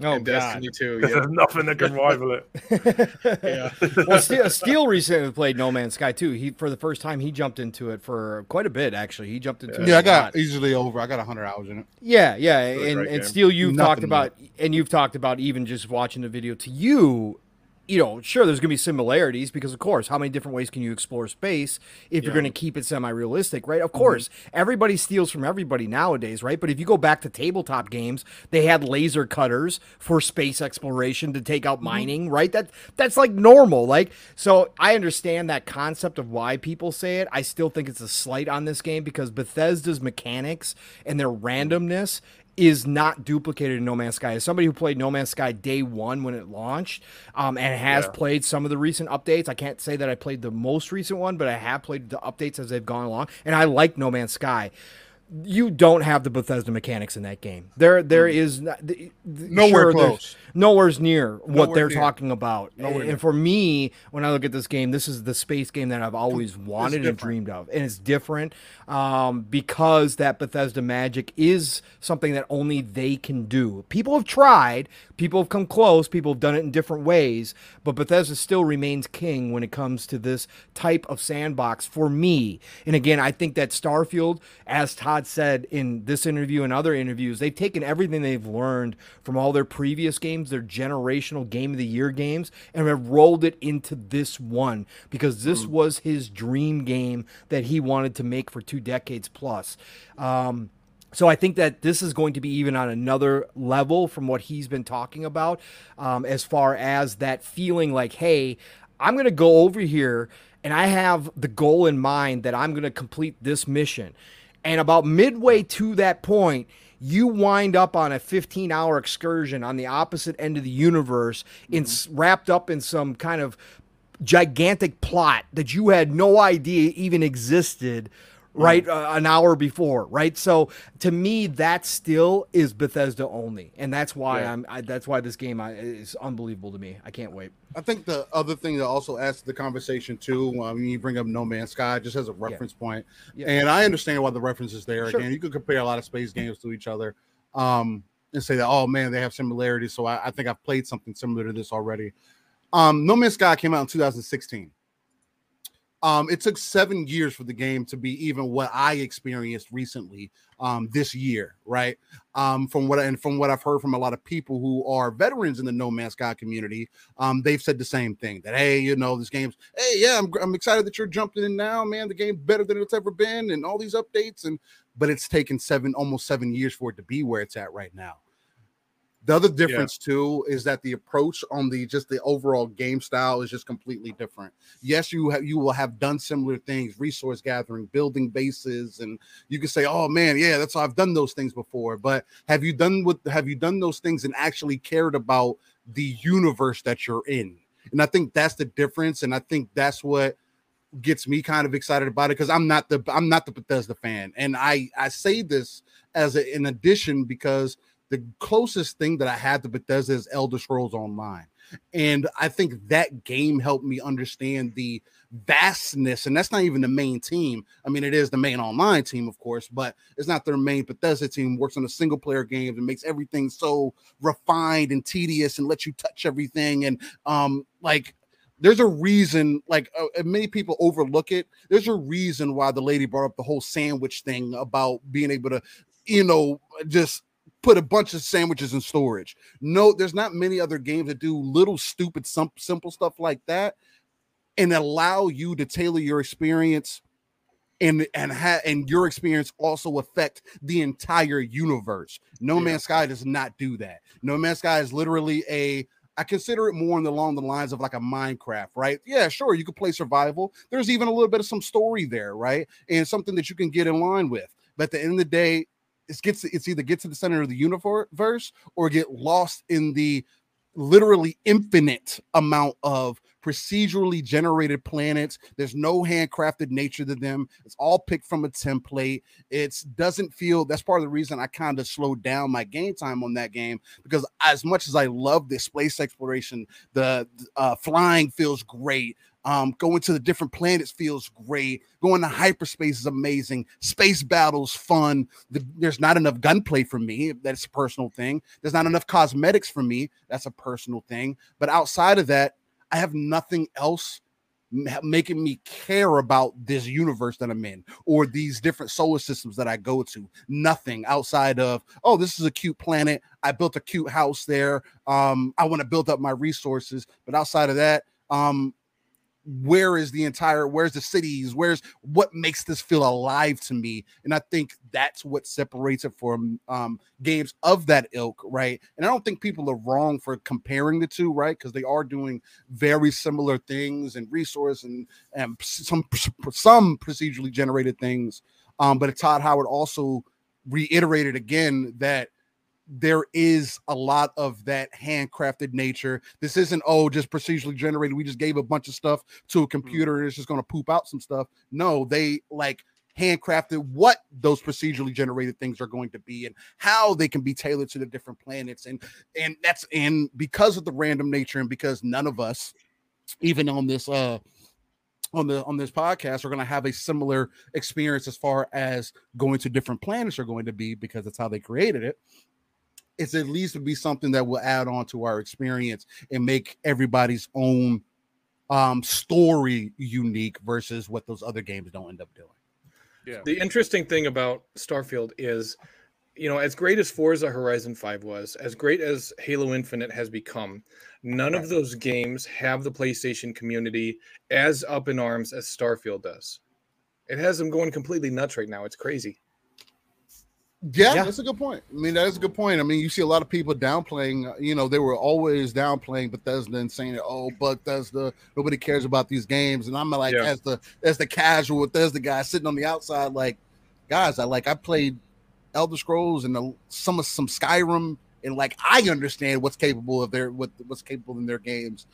Oh, and God. Destiny too. There's Yeah. nothing that can rival it. yeah. well, Steel, uh, Steel recently played No Man's Sky too. He for the first time he jumped into it for quite a bit. Actually, he jumped into it. yeah, I got lot. easily over. I got 100 hours in it. Yeah, yeah, a and great and. Steel, you've Nothing talked about, and you've talked about even just watching the video. To you, you know, sure, there's going to be similarities because, of course, how many different ways can you explore space if you're going to keep it semi-realistic, right? Of Mm-hmm. course, everybody steals from everybody nowadays, right? But if you go back to tabletop games, they had laser cutters for space exploration to take Mm-hmm. out mining, right? That that's like normal. Like, so I understand that concept of why people say it. I still think it's a slight on this game because Bethesda's mechanics and their randomness is not duplicated in No Man's Sky. As somebody who played No Man's Sky day one when it launched, um, and has Yeah. played some of the recent updates, I can't say that I played the most recent one, but I have played the updates as they've gone along, and I like No Man's Sky. you don't have the Bethesda mechanics in that game. There, there is not, the, the- Nowhere sure, close. Nowhere's near what Nowhere they're near. talking about. Nowhere and near. for me, when I look at this game, this is the space game that I've always wanted and dreamed of, and it's different um, because that Bethesda magic is something that only they can do. People have tried, people have come close, people have done it in different ways, but Bethesda still remains king when it comes to this type of sandbox for me. And again, I think that Starfield, as Todd said in this interview and other interviews, they've taken everything they've learned from all their previous games, their generational game of the year games, and have rolled it into this one because this was his dream game that he wanted to make for two decades plus. Um, so I think that this is going to be even on another level from what he's been talking about, um, as far as that feeling like, hey, I'm going to go over here and I have the goal in mind that I'm going to complete this mission. And about midway to that point, you wind up on a 15 hour excursion on the opposite end of the universe, in, mm-hmm. wrapped up in some kind of gigantic plot that you had no idea even existed right uh, an hour before right so to me that still is bethesda only and that's why Yeah. i'm I, that's why this game I, is unbelievable to me i can't wait I think the other thing that also adds to the conversation too, um, you bring up No Man's Sky just as a reference point, Yeah. and I understand why the reference is there. Sure. Again, you could compare a lot of space games to each other, um, and say that oh man, they have similarities. So I, I think I've played something similar to this already. Um, no Man's Sky came out in 2016. Um, it took seven years for the game to be even what I experienced recently um, this year, right? Um, from what I, and from what I've heard from a lot of people who are veterans in the No Man's Sky community, um, they've said the same thing that hey, you know, this game's hey, yeah, I'm, I'm excited that you're jumping in now, man. The game's better than it's ever been, and all these updates, and but it's taken seven, almost seven years for it to be where it's at right now. The other difference too is that the approach on the just the overall game style is just completely different. Yes, you have you will have done similar things, resource gathering, building bases, and you can say, "Oh man, yeah, that's how I've done those things before." But have you done what have you done those things and actually cared about the universe that you're in? And I think that's the difference, and I think that's what gets me kind of excited about it because I'm not the I'm not the Bethesda fan, and I I say this as a, an addition because the closest thing that I had to Bethesda is Elder Scrolls Online, and I think that game helped me understand the vastness, and that's not even the main team. I mean, it is the main online team, of course, but it's not their main Bethesda team. Works on a single player game and makes everything so refined and tedious and lets you touch everything and um like there's a reason like uh, many people overlook it there's a reason why the lady brought up the whole sandwich thing about being able to you know just put a bunch of sandwiches in storage no there's not many other games that do little stupid some simple stuff like that and allow you to tailor your experience and and ha- and your experience also affect the entire universe. No Yeah. Man's Sky does not do that. No Man's Sky is literally a I consider it more along the lines of like a Minecraft, right? Yeah, sure, you could play survival. There's even a little bit of some story there, right? And something that you can get in line with. But at the end of the day, it gets it's either get to the center of the universe or get lost in the literally infinite amount of procedurally generated planets. There's no handcrafted nature to them. It's all picked from a template. It doesn't feel that's part of the reason I kind of slowed down my game time on that game because as much as I love the space exploration, the uh, flying feels great. Um, going to the different planets feels great. Going to hyperspace is amazing. Space battles fun. The, there's not enough gunplay for me. That's a personal thing. There's not enough cosmetics for me. That's a personal thing. But outside of that, I have nothing else making me care about this universe that I'm in or these different solar systems that I go to. Nothing outside of, oh, this is a cute planet. I built a cute house there. Um, I want to build up my resources. But outside of that, um, where is the entire where's the cities where's what makes this feel alive to me? And i think that's what separates it from um games of that ilk right? And i don't think people are wrong for comparing the two right? Because they are doing very similar things and resource and and some some procedurally generated things. Um but todd howard also reiterated again that there is a lot of that handcrafted nature. This isn't oh just procedurally generated. We just gave a bunch of stuff to a computer and it's just going to poop out some stuff. No, they like handcrafted what those procedurally generated things are going to be and how they can be tailored to the different planets and and that's and because of the random nature and because none of us even on this uh on the on this podcast are going to have a similar experience as far as going to different planets are going to be because that's how they created it it's at least to be something that will add on to our experience and make everybody's own um story unique versus what those other games don't end up doing Yeah. The interesting thing about Starfield is, you know, as great as Forza Horizon 5 was, as great as Halo Infinite has become, none of those games have the PlayStation community as up in arms as Starfield does. It has them going completely nuts right now. It's crazy. Yeah, Yeah. that's a good point. I mean, that is a good point. I mean, you see a lot of people downplaying. uh, You know, they were always downplaying Bethesda and saying, "Oh, Bethesda, nobody cares about these games." And I'm like, Yeah. as the as the casual Bethesda guy sitting on the outside, like, guys, I like I played Elder Scrolls and the, some of some Skyrim, and like I understand what's capable of their what what's capable in their games.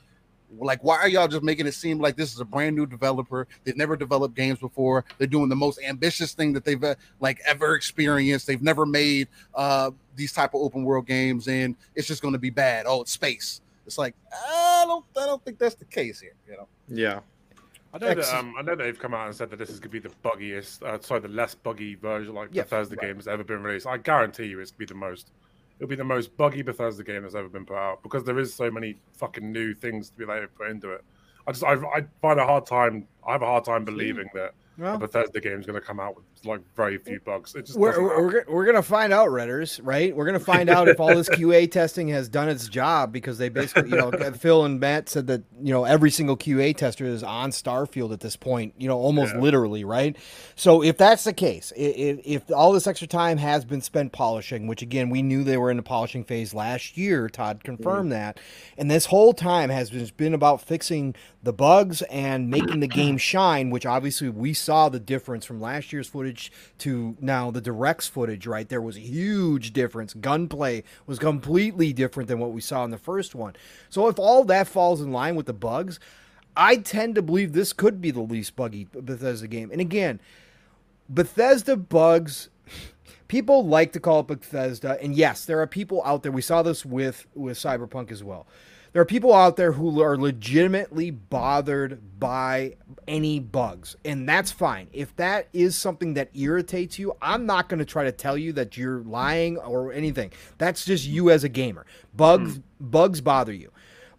Like, why are y'all just making it seem like this is a brand new developer? They've never developed games before. They're doing the most ambitious thing that they've uh, like ever experienced. They've never made uh these type of open world games, and it's just going to be bad. Oh, it's space. It's like I don't, I don't think that's the case here. You know, Yeah. I know that um, I know they've come out and said that this is going to be the buggiest, uh, sorry, the less buggy version like Yeah, Bethesda game that's ever been released. I guarantee you, it's going to be the most. It'll be the most buggy Bethesda game that's ever been put out because there is so many fucking new things to be like put into it. I just I, I find a hard time. I have a hard time believing that Well, a Bethesda game is going to come out with like very few bugs. We're, we're, we're, we're gonna find out redders right we're gonna find out if all this qa testing has done its job because they basically you know phil and matt said that you know every single qa tester is on starfield at this point you know almost Yeah. literally right so if that's the case if, if all this extra time has been spent polishing which again we knew they were in the polishing phase last year todd confirmed mm. that and this whole time has been about fixing the bugs and making the game shine which obviously we saw the difference from last year's footage to now the directs footage right? There was a huge difference. Gunplay was completely different than what we saw in the first one. So if all that falls in line with the bugs i tend to believe this could be the least buggy bethesda game. And again bethesda bugs people like to call it Bethesda, and yes, there are people out there. We saw this with with Cyberpunk as well. There are people out there who are legitimately bothered by any bugs, and that's fine. If that is something that irritates you, I'm not going to try to tell you that you're lying or anything. That's just you as a gamer. Bugs hmm. bugs bother you.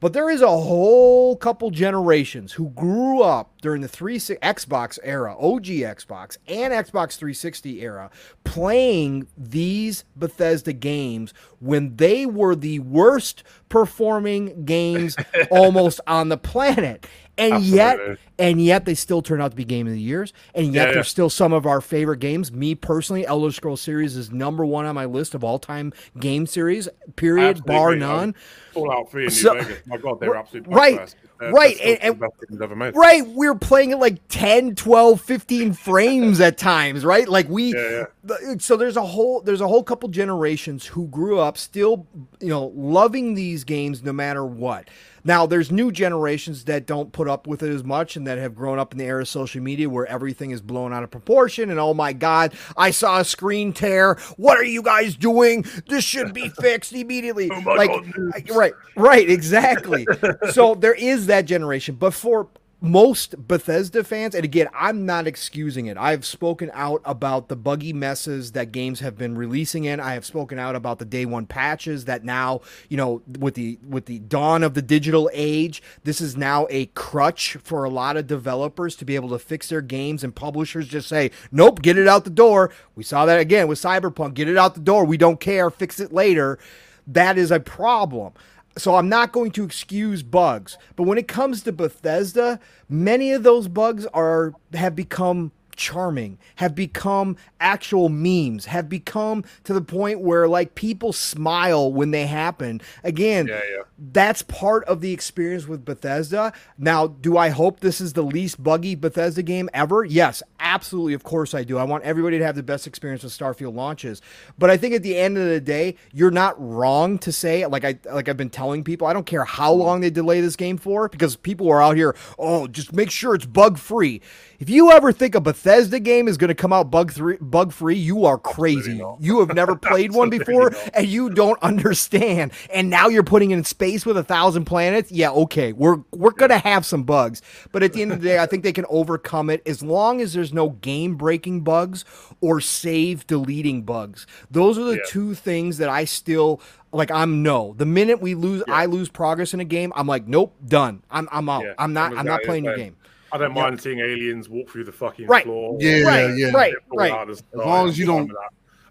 But there is a whole couple generations who grew up during the 3 Xbox era, OG Xbox and Xbox 360 era, playing these Bethesda games when they were the worst performing games almost on the planet. And yet and yet they still turn out to be game of the years and yet Yeah, they're yeah. still some of our favorite games me personally elder scrolls series is number one on my list of all-time game series period Absolutely bar none Fallout 3 in New So- Vegas. My God, they're absolute Right. Right, and- the best things ever made. right we were playing at like 10 12 15 frames at times right like we Yeah, yeah. the- so there's a whole there's a whole couple generations who grew up still you know loving these games no matter what now there's new generations that don't put up with it as much and that have grown up in the era of social media where everything is blown out of proportion and oh my god i saw a screen tear what are you guys doing this should be fixed immediately Oh like God. Right right exactly so there is that generation but for most Bethesda fans, and again, I'm not excusing it. I've spoken out about the buggy messes that games have been releasing in. I have spoken out about the day one patches that now, you know, with the with the dawn of the digital age, this is now a crutch for a lot of developers to be able to fix their games and publishers just say, "Nope, get it out the door." We saw that again with Cyberpunk. Get it out the door. We don't care. Fix it later. That is a problem. So I'm not going to excuse bugs, but when it comes to Bethesda, many of those bugs are have become charming, have become actual memes, have become to the point where like people smile when they happen. Again, Yeah, yeah. that's part of the experience with Bethesda. Now, do I hope this is the least buggy Bethesda game ever? Yes, absolutely. Of course I do. I want everybody to have the best experience with Starfield launches. But I think at the end of the day, you're not wrong to say like I like I've been telling people, I don't care how long they delay this game for because people are out here, "Oh, just make sure it's bug free." If you ever think a Bethesda game is going to come out bug three, bug free, you are crazy. not. You have never played one before, not. and you don't understand. And now you're putting it in space with a thousand planets. Yeah, okay, we're we're going to have some bugs, but at the end of the day, I think they can overcome it as long as there's no game breaking bugs or save deleting bugs. Those are the Yeah. two things that I still like. I'm no. The minute we lose, Yeah. I lose progress in a game. I'm like, nope, done. I'm I'm out. Yeah, I'm not. I'm I'm not playing your game. I don't mind seeing aliens walk through the fucking Right. floor. Yeah, Right, yeah. right. Fall out as, long as you don't-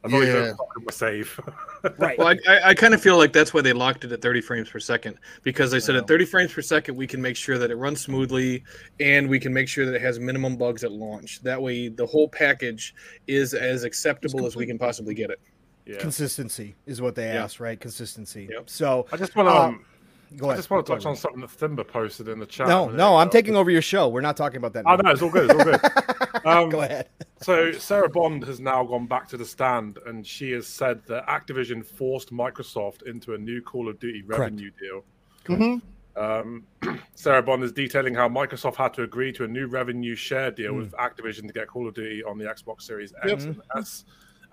As long as you Yeah. don't fuck with my save. Right. Well, I, I, I kind of feel like that's why they locked it at 30 frames per second because they said at 30 frames per second we can make sure that it runs smoothly and we can make sure that it has minimum bugs at launch. That way, the whole package is as acceptable as we can possibly get it. yeah. Consistency is what they Yeah. asked, right? Consistency. Yep. So I just want to. Um, Um, go I just want to touch on something that Thimba posted in the chat. No, no, I'm ago. taking over your show. We're not talking about that. Oh now. no, it's all good. It's all good. Um, Go ahead. So Sarah Bond has now gone back to the stand, and she has said that Activision forced Microsoft into a new Call of Duty Correct. revenue deal. Mhm. Um, Sarah Bond is detailing how Microsoft had to agree to a new revenue share deal with Activision to get Call of Duty on the Xbox Series X and S.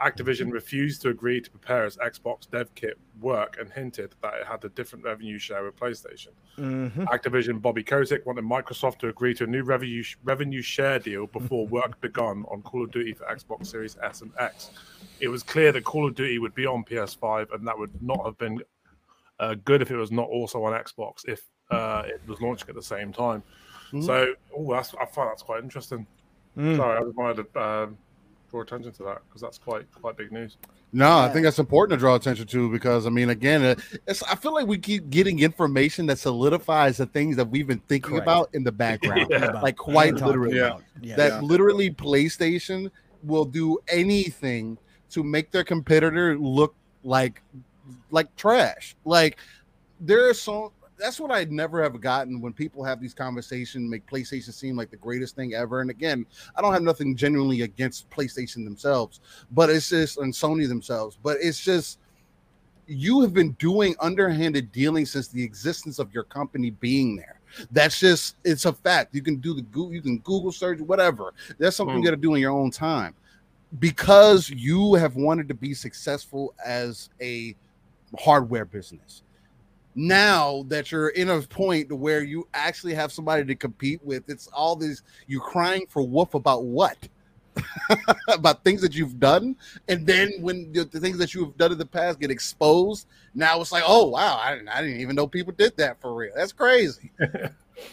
Activision refused to agree to prepare its Xbox dev kit work and hinted that it had a different revenue share with PlayStation. Mhm. Activision Bobby Kotick wanted Microsoft to agree to a new revenue revenue share deal before work begun on Call of Duty for Xbox Series S and X. It was clear that Call of Duty would be on PS5, and that would not have been uh, good if it was not also on Xbox if uh, it was launching at the same time. Mhm. So, oh, I find that's quite interesting. Mm. Sorry, I just wanted to um, draw attention to that because that's quite quite big news. No, I think that's important to draw attention to because I mean, again, uh, it's, I feel like we keep getting information that solidifies the things that we've been thinking Correct. about in the background, Yeah. like quite literally. Yeah. That Yeah. literally PlayStation will do anything to make their competitor look like like trash. Like there are so that's what I never have gotten when people have these conversations, make PlayStation seem like the greatest thing ever. And again, I don't have nothing genuinely against PlayStation themselves, but it's just and Sony themselves, but it's just you have been doing underhanded dealing since the existence of your company being there. That's just it's a fact. You can do the Google, you can Google search, whatever. That's something you Hmm. got to do in your own time because you have wanted to be successful as a hardware business. Now that you're in a point where you actually have somebody to compete with, it's all this you crying for wolf about what? about things that you've done, and then when the, the things that you've done in the past get exposed, now it's like, oh wow, I didn't, I didn't even know people did that for real. That's crazy.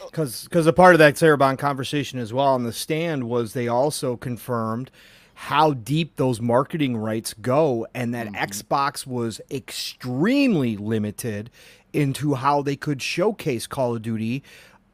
because because a part of that Sarah Bond conversation as well on the stand was they also confirmed how deep those marketing rights go and that mm-hmm. Xbox was extremely limited into how they could showcase Call of Duty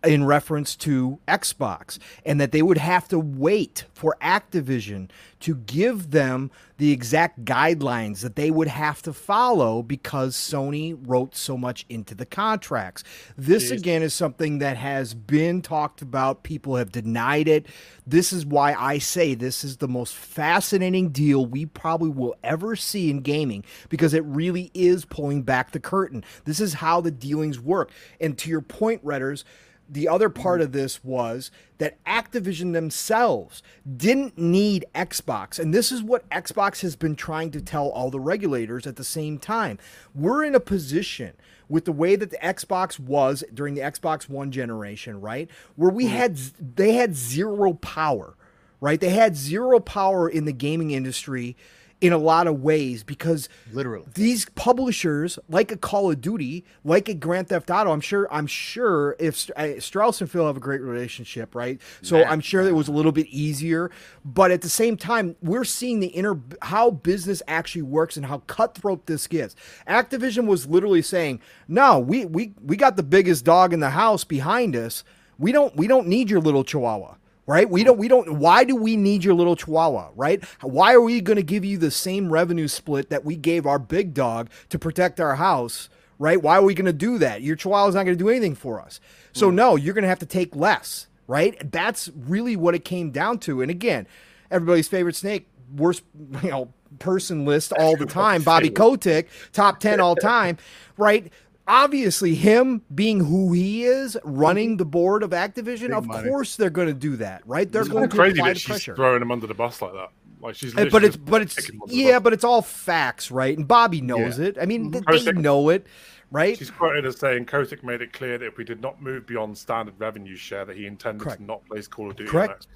in reference to Xbox and that they would have to wait for Activision to give them the exact guidelines that they would have to follow because Sony wrote so much into the contracts. This Jeez. again is something that has been talked about. People have denied it. This is why I say this is the most fascinating deal we probably will ever see in gaming because it really is pulling back the curtain. This is how the dealings work. And to your point, Redders, the other part of this was that Activision themselves didn't need Xbox. And this is what Xbox has been trying to tell all the regulators at the same time. We're in a position with the way that the Xbox was during the Xbox 1 generation, right? Where we mm-hmm. had they had zero power, right? They had zero power in the gaming industry in a lot of ways because Literally. these publishers, like a Call of Duty, like a Grand Theft Auto, I'm sure, I'm sure if uh, Strauss and Phil have a great relationship, right? So I'm sure it was a little bit easier. But at the same time, we're seeing the inner how business actually works and how cutthroat this gets. Activision was literally saying, "No, we we we got the biggest dog in the house behind us. We don't we don't need your little chihuahua." Right? We don't, we don't, why do we need your little chihuahua, right? Why are we going to give you the same revenue split that we gave our big dog to protect our house, right? Why are we going to do that? Your chihuahua's not going to do anything for us. So, mm. no, you're going to have to take less, right? That's really what it came down to. And again, everybody's favorite snake, worst, you know, person list all the time, Bobby Kotick, top 10 all time, right? Obviously him being who he is, running mhm. the board of Activision, Big of money. course they're going to do that, right? They're It's going to crazy apply that the she's pressure. throwing him under the bus like that. Like she's, but it's but it's picking him under the yeah, but it's all facts, right? And Bobby knows it. I mean, mm-hmm. th- they Kotick- know it, right? She's quoted as saying Kotick made it clear that if we did not move beyond standard revenue share, that he intended Correct. to not place Call of Duty. Correct.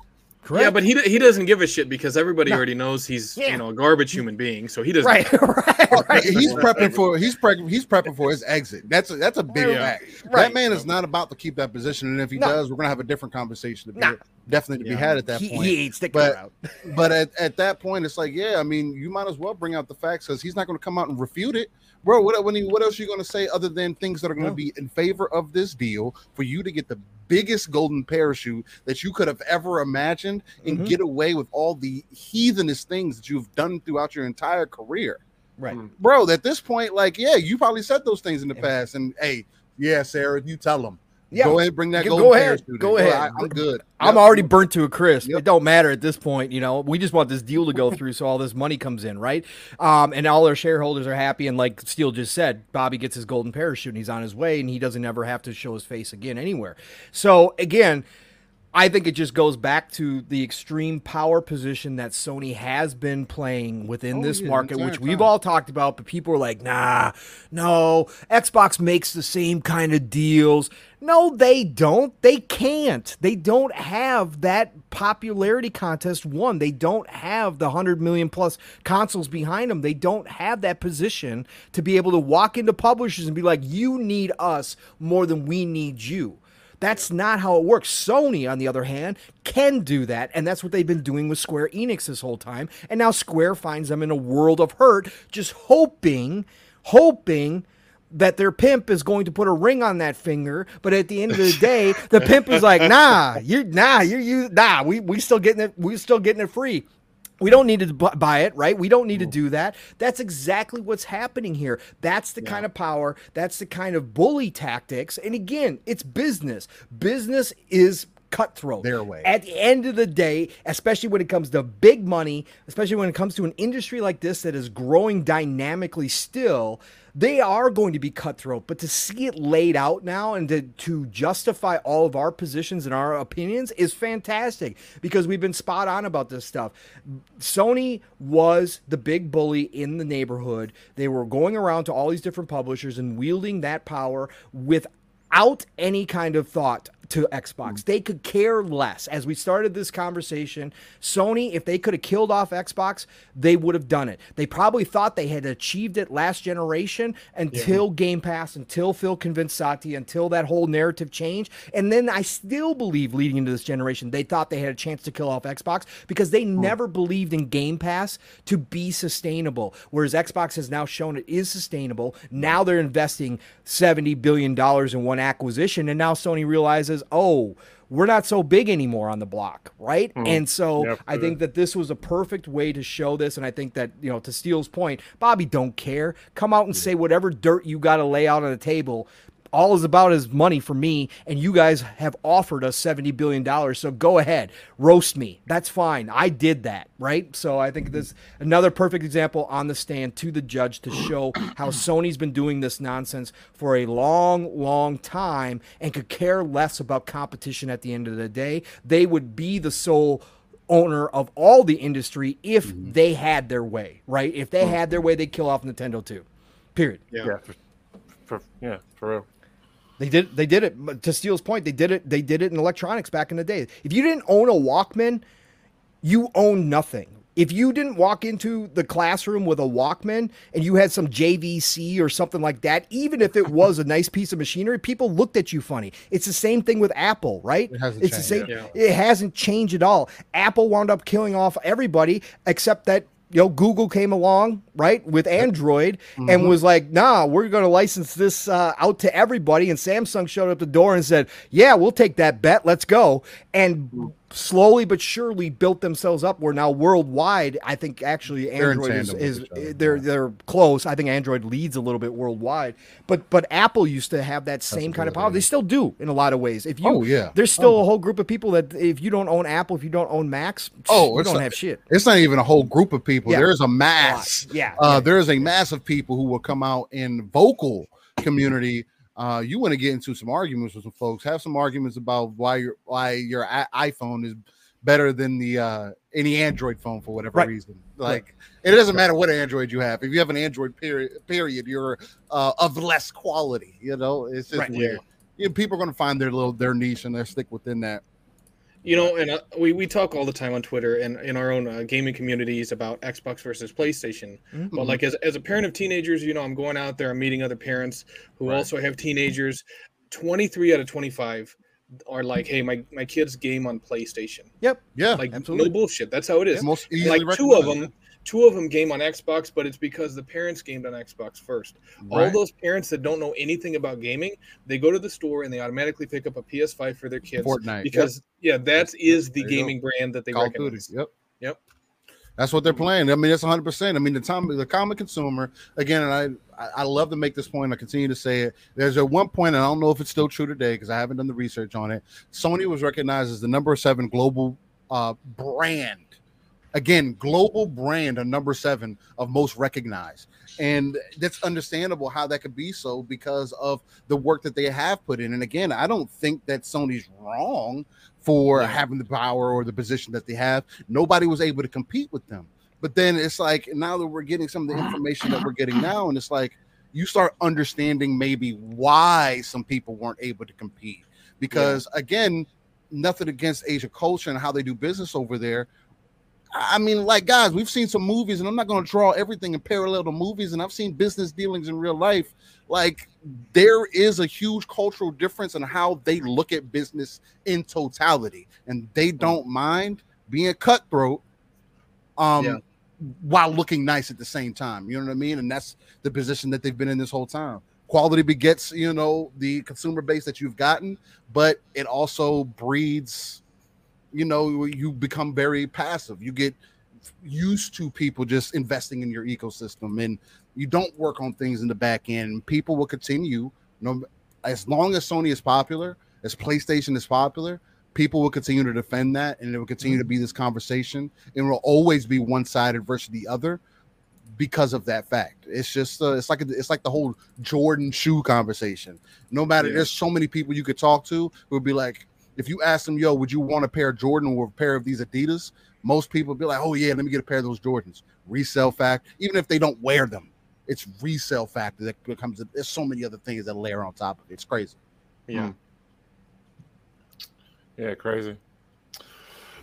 Xbox. Correct. Yeah, but he he doesn't give a shit because everybody No. already knows he's Yeah. you know a garbage human being, so he doesn't. right, right, right. He's prepping for he's prepping he's prepping for his exit. That's a, that's a big Yeah. fact. Right. That man is not about to keep that position, and if he No. does, we're gonna have a different conversation. To be, Nah. Definitely to be had at that he, point. he ain't sticking But- around. But at, at that point, it's like, yeah, I mean, you might as well bring out the facts because he's not going to come out and refute it, bro. What he, what else are you going to say other than things that are going to No. be in favor of this deal for you to get the biggest golden parachute that you could have ever imagined and Mhm. get away with all the heathenish things that you've done throughout your entire career, Right. bro? At this point, like, yeah, you probably said those things in the Yeah. past, and hey, yeah, Sarah, you tell them. Yeah. Go ahead, bring that Go- golden go ahead. parachute. Go ahead. I, am good. I'm Yep. already burnt to a crisp. Yep. It don't matter at this point, you know. We just want this deal to go through, so all this money comes in, right? Um, and all our shareholders are happy. And like Steel just said, Bobby gets his golden parachute, and he's on his way, and he doesn't ever have to show his face again anywhere. So again. I think it just goes back to the extreme power position that Sony has been playing within Oh, this yeah, market, which we've all talked about, but people are like, nah, no, Xbox makes the same kind of deals. No, they don't. They can't. They don't have that popularity contest one. They don't have the 100 million plus consoles behind them. They don't have that position to be able to walk into publishers and be like, you need us more than we need you. That's not how it works. Sony, on the other hand, can do that, and that's what they've been doing with Square Enix this whole time. And now Square finds them in a world of hurt, just hoping, hoping that their pimp is going to put a ring on that finger. But at the end of the day, the pimp is like, "Nah, you're nah, you're you nah, we we still getting it, we still getting it free." We don't need to buy it, right? We don't need to do that. That's exactly what's happening here. That's the kind of power, that's the kind of bully tactics. And again, it's business. Business is cutthroat. Their way. At the end of the day, especially when it comes to big money, especially when it comes to an industry like this that is growing dynamically still, they are going to be cutthroat. But to see it laid out now and to, to justify all of our positions and our opinions is fantastic because we've been spot on about this stuff. Sony was the big bully in the neighborhood. They were going around to all these different publishers and wielding that power without any kind of thought to Xbox. Hmm. They could care less. As we started this conversation, Sony, if they could have killed off Xbox, they would have done it. They probably thought they had achieved it last generation until Game Pass, until Phil convinced Satya, until that whole narrative changed. And then I still believe leading into this generation, they thought they had a chance to kill off Xbox because they hmm. never believed in Game Pass to be sustainable. Whereas Xbox has now shown it is sustainable. Hmm. Now they're investing $70 billion in one acquisition. And now Sony realizes, oh, we're not so big anymore on the block, right? Mm-hmm. And so Yeah, I think that this was a perfect way to show this. And I think that, you know, to Steel's point, Bobby don't care. Come out and say whatever dirt you got to lay out on the table. All is about is money for me, and you guys have offered us $70 billion. So go ahead, roast me. That's fine. I did that, right? So I think this another perfect example on the stand to the judge to show how Sony's been doing this nonsense for a long, long time and could care less about competition at the end of the day. They would be the sole owner of all the industry if mm-hmm. they had their way, right? If they mm-hmm. had their way, they'd kill off Nintendo too. Period. Yeah. Yeah, for, for yeah, for real. They did. They did it. To Steel's point, they did it. They did it in electronics back in the day. If you didn't own a Walkman, you own nothing. If you didn't walk into the classroom with a Walkman and you had some JVC or something like that, even if it was a nice piece of machinery, people looked at you funny. It's the same thing with Apple, right? It hasn't it's the same. changed. Yeah. It hasn't changed at all. Apple wound up killing off everybody except that you know Google came along, right, with Android and was like, "Nah, we're going to license this uh, out to everybody." And Samsung showed up the door and said, "Yeah, we'll take that bet. Let's go." And slowly but surely built themselves up. Where now worldwide, I think actually Android is, is other, they're they're close. I think Android leads a little bit worldwide, but but Apple used to have that same kind of power. They still do in a lot of ways. If you, Oh, yeah. there's still a whole group of people that if you don't own Apple, if you don't own Macs, Oh, you don't have shit. It's not even a whole group of people. Yeah. There is a mass. Yeah, Uh, yeah. There is a mass of people who will come out in vocal community, uh, you want to get into some arguments with some folks, have some arguments about why your why your I- iPhone is better than the uh, any Android phone for whatever Right. reason. Like it doesn't matter what Android you have. If you have an Android period, period, you're uh, of less quality. You know, it's just Right. weird. You know, people are going to find their little their niche and they stick within that. You know, and uh, we, we talk all the time on Twitter and in our own uh, gaming communities about Xbox versus PlayStation. Mhm. But like as, as a parent of teenagers, you know, I'm going out there, I'm meeting other parents who Right. also have teenagers. 23 out of 25 are like, hey, my, my kids game on PlayStation. Yep. Yeah, Like absolutely. no bullshit. That's how it is. most easily like two of them, two of them game on Xbox, but it's because the parents gamed on Xbox first. All those parents that don't know anything about gaming, they go to the store and they automatically pick up a PS5 for their kids Fortnite because yeah, that is the you go. gaming brand that they Call of Duty. recognize. Yep. Yep. That's what they're playing. I mean, it's 100. percent I mean, the time the common consumer again, and I I- I love to make this point. I continue to say it. There's at one point, and I don't know if it's still true today because I haven't done the research on it. Sony was recognized as the number seven global uh, brand. Again, global brand, a number seven of most recognized, and that's understandable how that could be so because of the work that they have put in. And again, I don't think that Sony's wrong for Yeah. having the power or the position that they have. Nobody was able to compete with them. But then it's like now that we're getting some of the information that we're getting now, and it's like you start understanding maybe why some people weren't able to compete. Because again, nothing against Asia culture and how they do business over there. I mean, like guys, we've seen some movies, and I'm not going to draw everything in parallel to movies, and I've seen business dealings in real life. Like there is a huge cultural difference in how they look at business in totality, and they don't mind being cutthroat, um, Yeah. while looking nice at the same time. You know what I mean? And that's the position that they've been in this whole time. Quality begets, you know, the consumer base that you've gotten, but it also breeds you know you become very passive. You get used to people just investing in your ecosystem and you don't work on things in the back end. People will continue you know as long as sony is popular as playstation is popular people will continue to defend that and it will continue to be this conversation. And it will always be one-sided versus the other because of that fact. It's just uh, it's like a, it's like the whole jordan shoe conversation. No matter Yeah. there's so many people you could talk to who would be like if you ask them, yo, would you want a pair of Jordan or a pair of these Adidas? Most people be like, oh yeah, let me get a pair of those Jordans. Resale fact, even if they don't wear them, it's resale factor that becomes. There's so many other things that layer on top of it. It's crazy. Yeah. Yeah, crazy.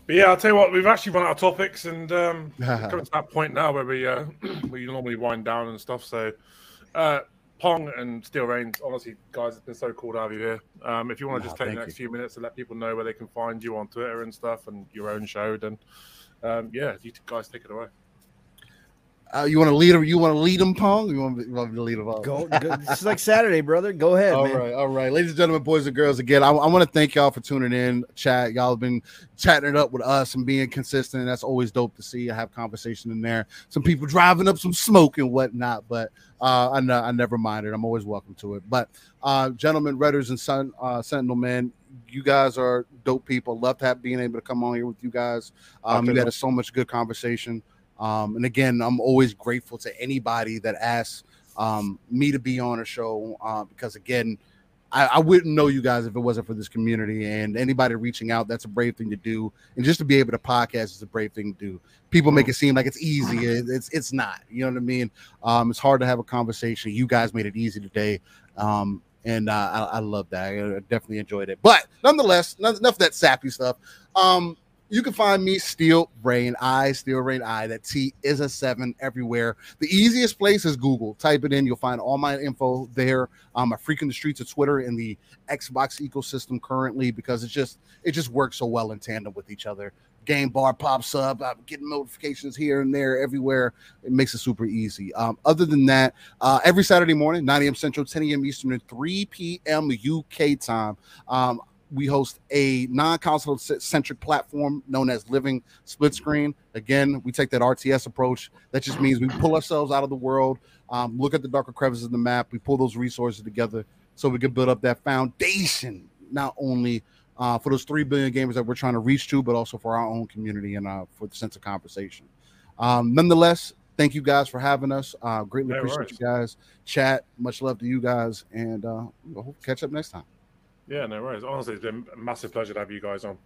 But yeah, I'll tell you what, we've actually run out of topics, and um, coming to that point now where we uh, we normally wind down and stuff. So, uh, Pong and Steel Reign, honestly, guys, it's been so cool to have you here. Um, if you want to Oh, just take the next few minutes to let people know where they can find you on Twitter and stuff, and your own show, then um, yeah, you guys take it away. Uh, you want to lead them? You want to lead them, Pong? You want, me- you want me to lead them all? Go, go. This is like Saturday, brother. Go ahead, All man. right, all right, ladies and gentlemen, boys and girls. Again, I, I want to thank y'all for tuning in. Chat, y'all have been chatting it up with us and being consistent. That's always dope to see. I have conversation in there. Some people driving up some smoke and whatnot, but uh, I, I never minded. It. I'm always welcome to it. But uh, gentlemen, Redders and Sun, uh, Sentinel men, you guys are dope people. Love to have being able to come on here with you guys. Um, you had so much good conversation. Um, and again, I'm always grateful to anybody that asks um, me to be on a show uh, because again, I, I wouldn't know you guys if it wasn't for this community and anybody reaching out. That's a brave thing to do, and just to be able to podcast is a brave thing to do. People make it seem like it's easy. It's it's not. You know what I mean? Um, it's hard to have a conversation. You guys made it easy today, um, and uh, I, I love that. I definitely enjoyed it. But nonetheless, enough of that sappy stuff. Um, you can find me Steel Reign I, Steel Reign I. That T is a seven everywhere. The easiest place is Google. Type it in, you'll find all my info there. I'm Um, freak in the streets of Twitter and the Xbox ecosystem currently because it's just it just works so well in tandem with each other. Game bar pops up. I'm getting notifications here and there, everywhere. It makes it super easy. Um, other than that, uh, every Saturday morning, 9 a.m. Central, 10 a.m. Eastern, and 3 p.m. UK time. Um, we host a non-console centric platform known as Living Split Screen. Again, we take that RTS approach. That just means we pull ourselves out of the world, um, look at the darker crevices of the map, we pull those resources together so we can build up that foundation, not only uh, for those 3 billion gamers that we're trying to reach to, but also for our own community and uh, for the sense of conversation. Um, nonetheless, thank you guys for having us. Uh, greatly No appreciate worries. you guys. Chat, much love to you guys, and uh, we'll catch up next time. Yeah, no worries. Honestly, it's been a massive pleasure to have you guys on.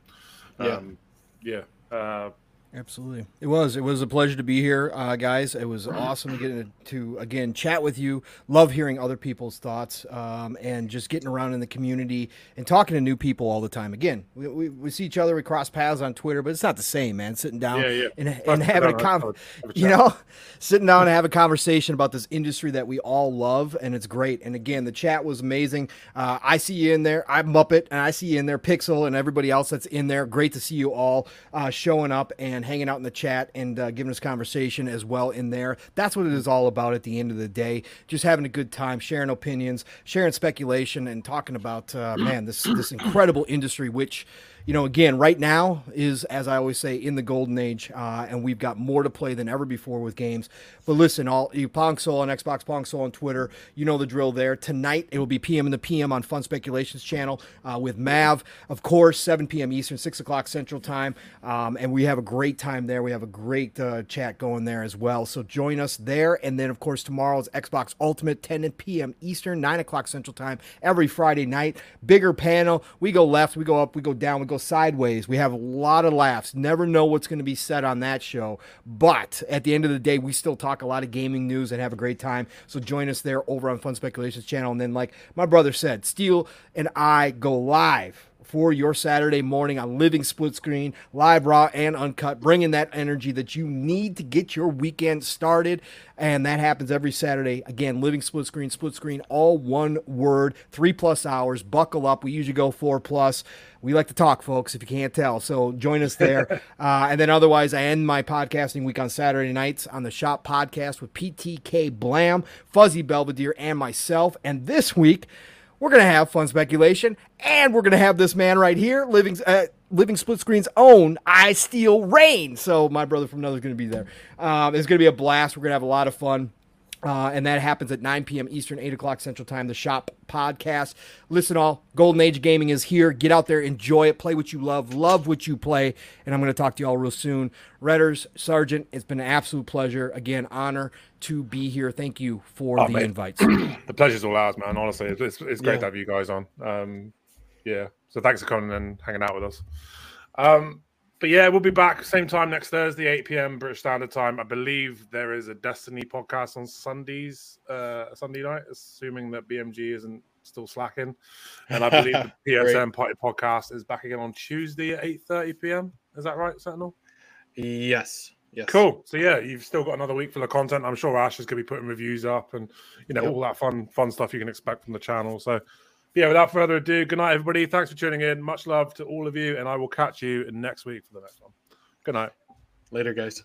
Yeah. Um, yeah. Uh, Absolutely. It was. It was a pleasure to be here, uh, guys. It was awesome to get to, again, chat with you. Love hearing other people's thoughts um, and just getting around in the community and talking to new people all the time. Again, we, we, we see each other, we cross paths on Twitter, but it's not the same, man. Sitting down Yeah, yeah. and, and having a down and con- have a- have a you know, sitting down and have a conversation about this industry that we all love, and it's great. And again, the chat was amazing. Uh, I see you in there. I'm Muppet, and I see you in there, Pixel, and everybody else that's in there. Great to see you all uh, showing up and hanging out in the chat and uh, giving us conversation as well in there. That's what it is all about at the end of the day. Just having a good time, sharing opinions, sharing speculation, and talking about uh, man this this incredible industry, which you know, again, right now is, as I always say, in the golden age, uh, and we've got more to play than ever before with games. But listen, all you Pong Soul on Xbox, Pong Soul on Twitter, you know the drill there. Tonight it will be PM and the PM on Fun Speculations channel uh, with Mav, of course, 7 p.m. Eastern, 6 o'clock Central Time, um, and we have a great time there. We have a great uh, chat going there as well. So join us there, and then of course tomorrow's Xbox Ultimate, 10 p.m. Eastern, 9 o'clock Central Time, every Friday night. Bigger panel. We go left, we go up, we go down, we go sideways. We have a lot of laughs. Never know what's going to be said on that show. But at the end of the day, we still talk a lot of gaming news and have a great time. So join us there over on Fun Speculations channel. And then, like my brother said, Steel and I go live for your Saturday morning on Living Split Screen, live, raw, and uncut, bringing that energy that you need to get your weekend started. And that happens every Saturday. Again, Living Split Screen, Split Screen, all one word, three plus hours. Buckle up. We usually go four plus. We like to talk, folks, if you can't tell. So join us there. uh, and then otherwise, I end my podcasting week on Saturday nights on the Shop Podcast with PTK Blam, Fuzzy Belvedere, and myself. And this week, we're gonna have fun speculation, and we're gonna have this man right here, living uh, living split screen's own I Steel Reign. So my brother from another is gonna be there. Um, it's gonna be a blast. We're gonna have a lot of fun. Uh, and that happens at 9 p.m. Eastern, 8 o'clock Central Time. The Shop podcast. Listen, all Golden Age Gaming is here. Get out there, enjoy it, play what you love, love what you play. And I'm going to talk to you all real soon. Redders, Sergeant, it's been an absolute pleasure. Again, honor to be here. Thank you for Oh, the mate. invites. the pleasure's all ours, man. Honestly, it's, it's, it's great Yeah. to have you guys on. Um, yeah, so thanks for coming and hanging out with us. Um, but yeah, we'll be back same time next Thursday, 8 p.m. British Standard Time. I believe there is a Destiny podcast on Sundays, uh, Sunday night, assuming that BMG isn't still slacking. And I believe the. PSM Party podcast is back again on Tuesday at 8:30 p.m. Is that right, Sentinel? Yes. Yes. Cool. So yeah, you've still got another week full of content. I'm sure Ash is going to be putting reviews up and you know Yep. all that fun fun stuff you can expect from the channel. So yeah, without further ado, good night everybody. Thanks for tuning in. Much love to all of you, and I will catch you next week for the next one. Good night. Later, guys.